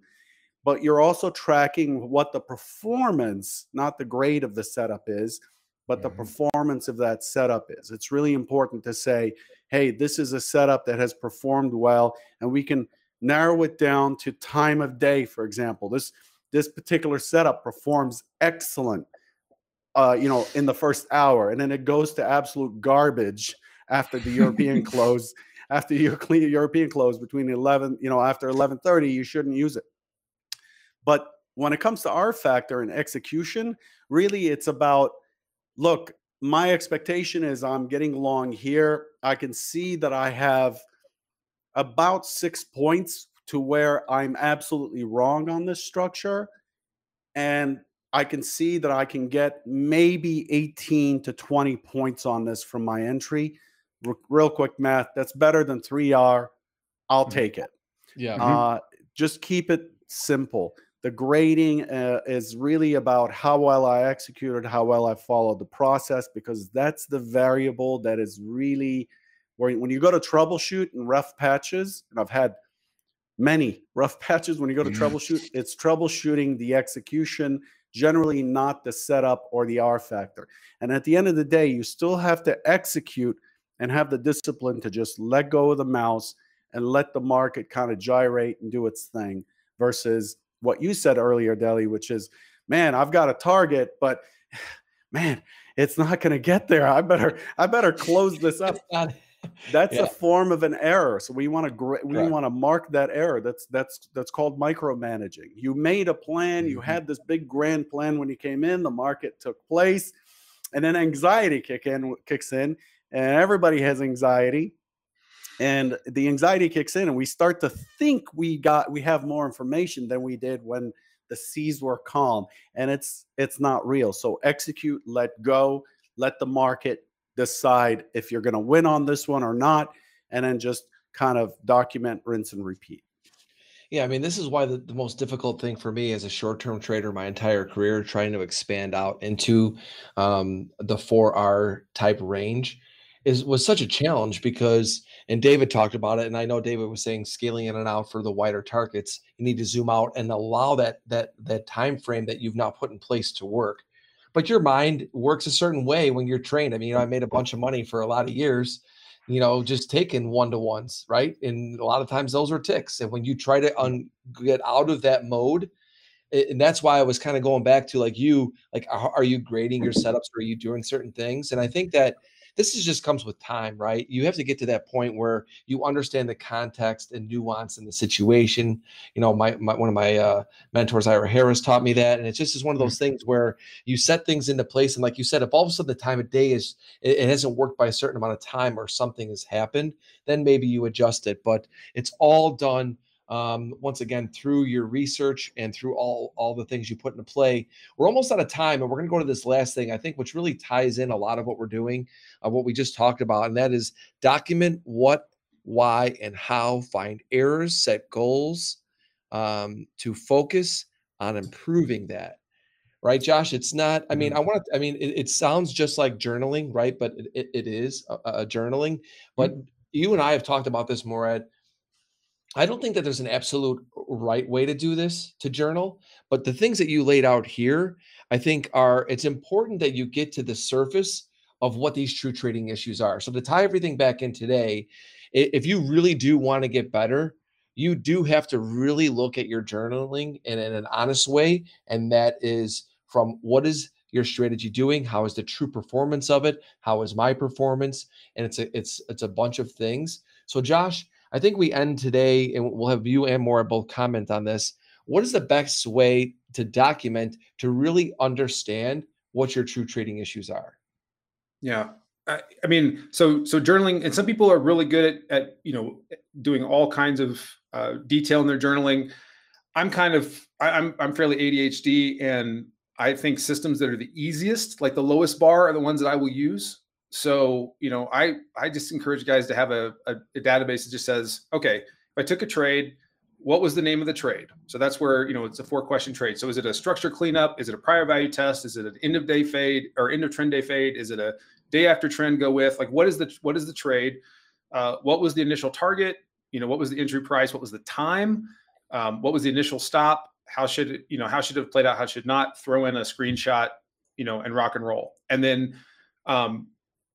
B: but you're also tracking what the performance, not the grade of the setup is, but the mm-hmm. performance of that setup is. It's really important to say, hey, this is a setup that has performed well, and we can narrow it down to time of day, for example. This this particular setup performs excellent uh, you know, in the first hour, and then it goes to absolute garbage after the European close. After your clean European close between 11, you know, after 11:30, you shouldn't use it. But when it comes to R factor and execution, really, it's about look. My expectation is I'm getting long here. I can see that I have about six points to where I'm absolutely wrong on this structure. And I can see that I can get maybe 18 to 20 points on this from my entry. R- real quick math, that's better than 3R. I'll
C: Mhm.
B: take it.
A: Yeah.
B: Uh, just keep it simple. The grading uh, is really about how well I executed, how well I followed the process, because that's the variable that is really where when you go to troubleshoot and rough patches, and I've had many rough patches when you go to
C: Mhm.
B: troubleshoot, it's troubleshooting the execution, generally not the setup or the R factor. And at the end of the day, you still have to execute and have the discipline to just let go of the mouse and let the market kind of gyrate and do its thing versus what you said earlier, Deli, which is, man, I've got a target, but man, it's not going to get there. I better, I better close this up. That's
A: Yeah.
B: a form of an error. So we want to gra- we want to mark that error. That's that's that's called micromanaging. You made a plan. You
A: Mhm.
B: had this big grand plan when you came in. The market took place, and then anxiety kick in kicks in, and everybody has anxiety. And the anxiety kicks in, and we start to think we got we have more information than we did when the seas were calm, and it's it's not real. So execute, let go, let the market decide if you're going to win on this one or not, and then just kind of document, rinse, and repeat.
A: Yeah, I mean, this is why the, the most difficult thing for me as a short-term trader my entire career, trying to expand out into um, the 4R type range, is was such a challenge because, and David talked about it, and I know David was saying scaling in and out for the wider targets, you need to zoom out and allow that that that time frame that you've now put in place to work. But your mind works a certain way when you're trained. I mean, you know, I made a bunch of money for a lot of years you know, just taking one to ones, right? And a lot of times those are ticks. And when you try to un- get out of that mode, and that's why I was kind of going back to like you, like, are, are you grading your setups? Are you doing certain things? And I think that this is just comes with time, right? You have to get to that point where you understand the context and nuance in the situation. You know, my, my one of my uh, mentors, Ira Harris, taught me that, and it's just is one of those things where you set things into place. And like you said, if all of a sudden the time of day is it, it hasn't worked by a certain amount of time or something has happened, then maybe you adjust it. But it's all done um, once again through your research and through all all the things you put into play. We're almost out of time, and we're going to go to this last thing. I think which really ties in a lot of what we're doing, uh, what we just talked about, and that is document what, why, and how. Find errors, set goals um, to focus on improving that right josh it's not i mean i want to i mean it, it sounds just like journaling right but it, it, is a, a journaling but you and i have talked about this Morad i don't think that there's an absolute right way to do this to journal but the things that you laid out here i think are it's important that you get to the surface of what these true trading issues are. So to tie everything back in today if you really do want to get better you do have to really look at your journaling in, in an honest way and that is from what is your strategy doing how is the true performance of it how is my performance and it's a it's it's a bunch of things. So josh i think we end today and we'll have you and Morad both comment on this what is the best way to document to really understand what your true trading issues are
C: Yeah. I, I mean, so so journaling, and some people are really good at, at you know doing all kinds of uh, detail in their journaling. I'm kind of I, I'm I'm fairly ADHD, and I think systems that are the easiest, like the lowest bar, are the ones that I will use. So you know, I I just encourage guys to have a, a, a database that just says, okay, if I took a trade, what was the name of the trade? So that's where you know it's a four question trade. So is it a structure cleanup? Is it a prior value test? Is it an end of day fade or end of trend day fade? Is it a day after trend go with? Like what is the what is the trade? Uh, what was the initial target? You know, what was the entry price? What was the time? Um, what was the initial stop? How should it, you know, how should it have played out? How should not throw in a screenshot, you know, and rock and roll. And then um,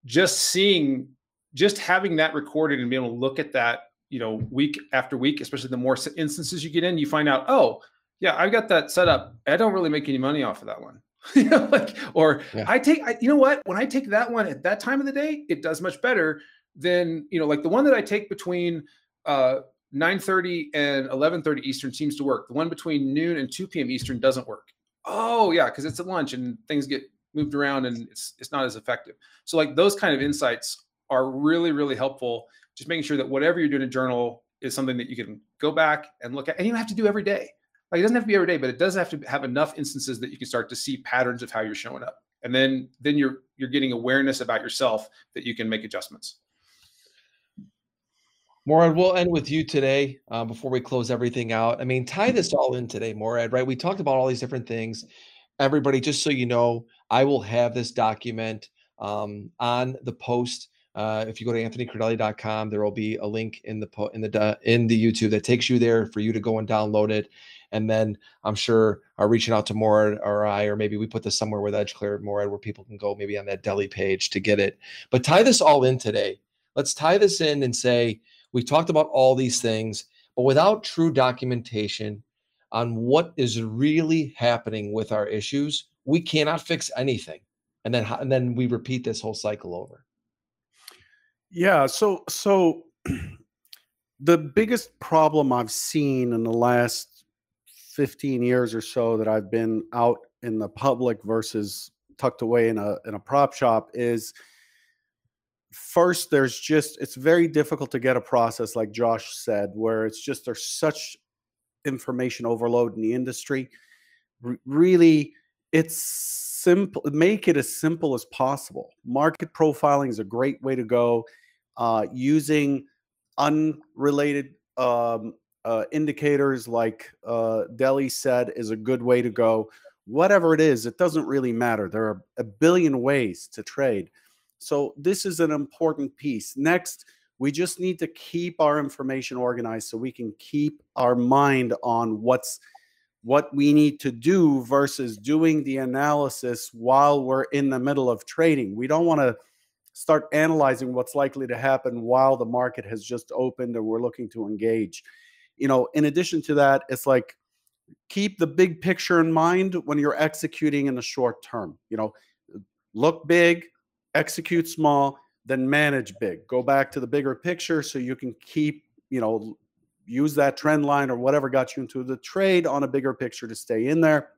C: just seeing, just having that recorded and being able to look at that, you know, week after week, especially the more instances you get in, you find out, oh, yeah, I've got that set up. I don't really make any money off of that one. you know, like, or
A: Yeah.
C: I take, I, you know what? When I take that one at that time of the day, it does much better than, you know, like the one that I take between uh, 9:30 and 11:30 Eastern seems to work. The one between noon and 2 p.m. Eastern doesn't work. Oh yeah, because it's at lunch and things get moved around and it's it's not as effective. So like those kind of insights are really really helpful. Just making sure that whatever you're doing in journal is something that you can go back and look at, and you don't have to do every day. Like it doesn't have to be every day, but it does have to have enough instances that you can start to see patterns of how you're showing up. And then then you're you're getting awareness about yourself that you can make adjustments.
A: Morad, we'll end with you today uh, before we close everything out. I mean, tie this all in today, Morad, right? We talked about all these different things. Everybody, just so you know, I will have this document um, on the post. Uh, if you go to anthonycrudele.com, there will be a link in the po- in the in the YouTube that takes you there for you to go and download it. And then I'm sure are reaching out to Morad or I, or maybe we put this somewhere with Edge Clear Morad where people can go maybe on that deli page to get it. But tie this all in today. Let's tie this in and say, we talked about all these things, but without true documentation on what is really happening with our issues, we cannot fix anything. And then and then we repeat this whole cycle over.
B: Yeah, so so the biggest problem I've seen in the last 15 years or so that I've been out in the public versus tucked away in a in a prop shop is first there's just it's very difficult to get a process like josh said where it's just there's such information overload in the industry R- really it's simple make it as simple as possible. Market profiling is a great way to go uh, using unrelated um, uh, indicators like uh, Deli said is a good way to go. Whatever it is it doesn't really matter. There are a billion ways to trade. So this is an important piece. Next, we just need to keep our information organized so we can keep our mind on what's what we need to do versus doing the analysis while we're in the middle of trading. We don't want to start analyzing what's likely to happen while the market has just opened and we're looking to engage. You know, in addition to that, it's like keep the big picture in mind when you're executing in the short term. You know, look big, execute small, then manage big. Go back to the bigger picture so you can keep, you know, use that trend line or whatever got you into the trade on a bigger picture to stay in there.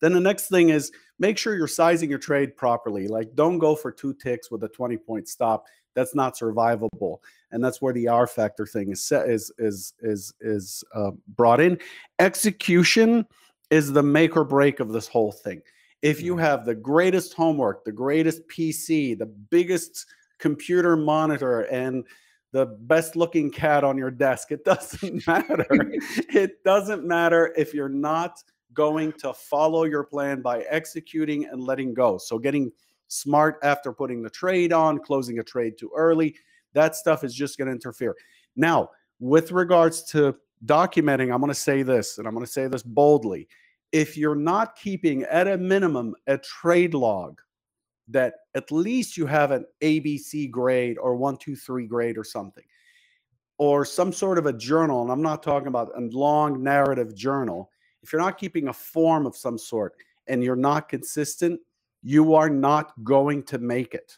B: Then the next thing is make sure you're sizing your trade properly. Like don't go for two ticks with a 20 point stop. That's not survivable, and that's where the R factor thing is set, is is is is uh, brought in. Execution is the make or break of this whole thing. If you have the greatest homework, the greatest PC, the biggest computer monitor, and the best looking cat on your desk, it doesn't matter. it doesn't matter if you're not going to follow your plan by executing and letting go. So, getting smart after putting the trade on, closing a trade too early, that stuff is just going to interfere. Now, with regards to documenting, I'm going to say this, and I'm going to say this boldly if you're not keeping at a minimum a trade log that at least you have an ABC grade or one, two, three grade or something, or some sort of a journal, and I'm not talking about a long narrative journal, if you're not keeping a form of some sort and you're not consistent, you are not going to make it.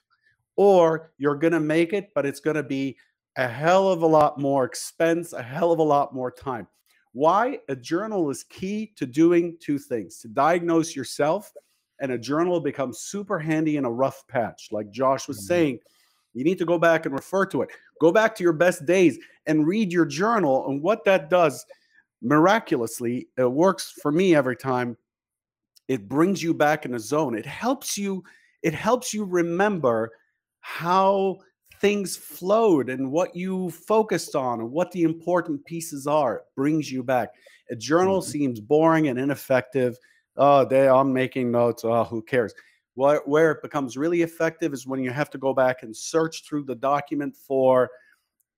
B: Or you're going to make it, but it's going to be a hell of a lot more expense, a hell of a lot more time. Why? A journal is key to doing two things to diagnose yourself, and a journal becomes super handy in a rough patch. Like Josh was mm-hmm. saying, you need to go back and refer to it. Go back to your best days and read your journal. And what that does miraculously, it works for me every time. It brings you back in a zone. It helps you, it helps you remember how things flowed and what you focused on and what the important pieces are It brings you back. A journal mm-hmm. seems boring and ineffective. Oh, they, I'm making notes. Oh, who cares? Where, it becomes really effective is when you have to go back and search through the document for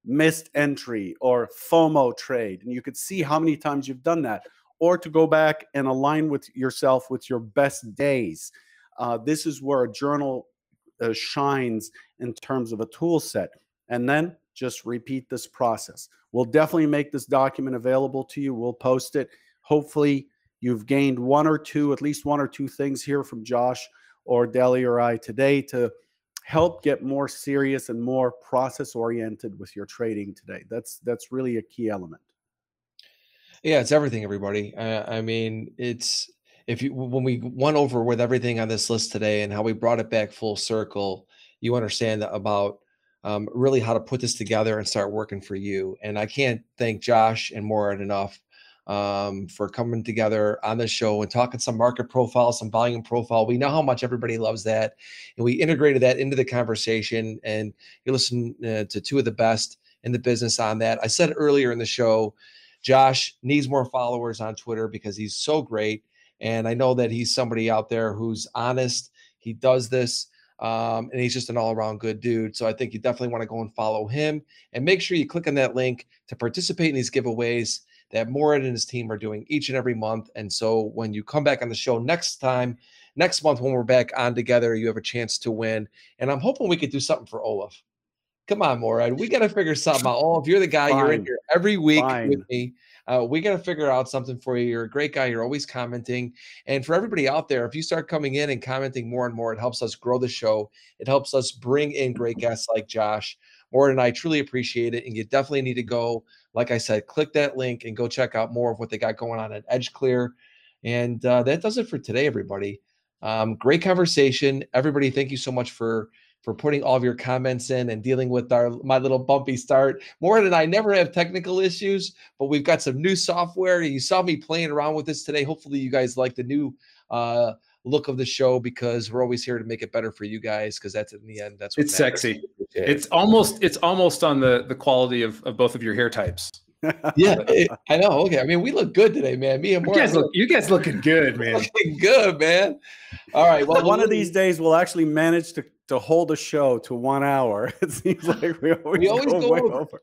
B: missed entry or FOMO trade. And you could see how many times you've done that. Or to go back and align with yourself with your best days. Uh, this is where a journal uh, shines in terms of a tool set. And then just repeat this process. We'll definitely make this document available to you. We'll post it. Hopefully, you've gained one or two, at least one or two things here from Josh or Deli or I today to help get more serious and more process oriented with your trading today. That's that's really a key element.
A: Yeah, it's everything, everybody. I mean, it's if you when we went over with everything on this list today and how we brought it back full circle, you understand about um, really how to put this together and start working for you. And I can't thank Josh and Morad enough um, for coming together on the show and talking some market profile, some volume profile. We know how much everybody loves that, and we integrated that into the conversation. And you listen uh, to two of the best in the business on that. I said earlier in the show, Josh needs more followers on Twitter because he's so great, and I know that he's somebody out there who's honest. He does this. Um, and he's just an all-around good dude. So I think you definitely want to go and follow him and make sure you click on that link to participate in these giveaways that Morad and his team are doing each and every month. And so when you come back on the show next time, next month when we're back on together, you have a chance to win. And I'm hoping we could do something for Olaf. Come on, Morad. We got to figure something out. Olaf, you're the guy. Fine. You're in here every week Fine. with me. Uh, we got to figure out something for you. You're a great guy. You're always commenting. And for everybody out there, if you start coming in and commenting more and more, it helps us grow the show. It helps us bring in great guests like Josh. Morad and I truly appreciate it. And you definitely need to go, like I said, click that link and go check out more of what they got going on at Edge Clear. And uh, that does it for today, everybody. Um, great conversation. Everybody, thank you so much for for putting all of your comments in and dealing with our my little bumpy start. Morad and I never have technical issues, but we've got some new software. You saw me playing around with this today. Hopefully, you guys like the new uh, look of the show because we're always here to make it better for you guys because that's in the end that's what
C: it's matters. sexy. It's almost it's almost on the the quality of, of both of your hair types.
A: yeah, it, I know. Okay, I mean, we look good today, man. Me and
C: Morad. You guys look, you guys looking good, man.
A: Looking good, man. All right.
B: Well, one of these days we'll actually manage to to hold a show to one hour. It seems like we always, we always go, go over. over.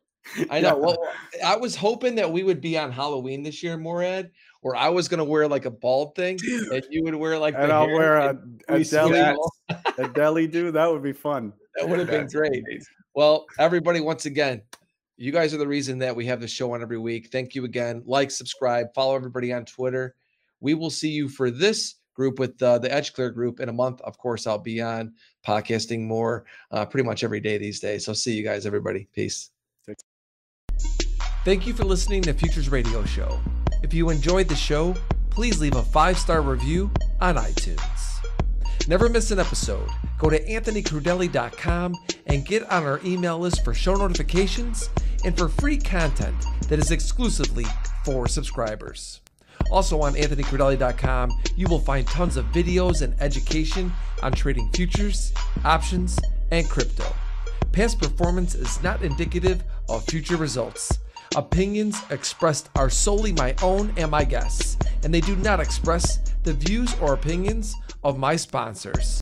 A: I know. Well, I was hoping that we would be on Halloween this year, Morad, where I was gonna wear like a bald thing, Dude. and you would wear like.
B: And I'll wear a, a deli, a deli do. That would be fun.
A: That would have been great. Well, everybody, once again, you guys are the reason that we have the show on every week. Thank you again. Like, subscribe, follow everybody on Twitter. We will see you for this group with uh, the Edge Clear group in a month. Of course, I'll be on podcasting more uh, pretty much every day these days. So see you guys, everybody. Peace. Thank you for listening to Futures Radio Show. If you enjoyed the show, please leave a five star review on iTunes. Never miss an episode. Go to anthonycrudele.com and get on our email list for show notifications and for free content that is exclusively for subscribers. Also on anthonycrudele.com, you will find tons of videos and education on trading futures, options, and crypto. Past performance is not indicative of future results. Opinions expressed are solely my own and my guests, and they do not express the views or opinions of my sponsors.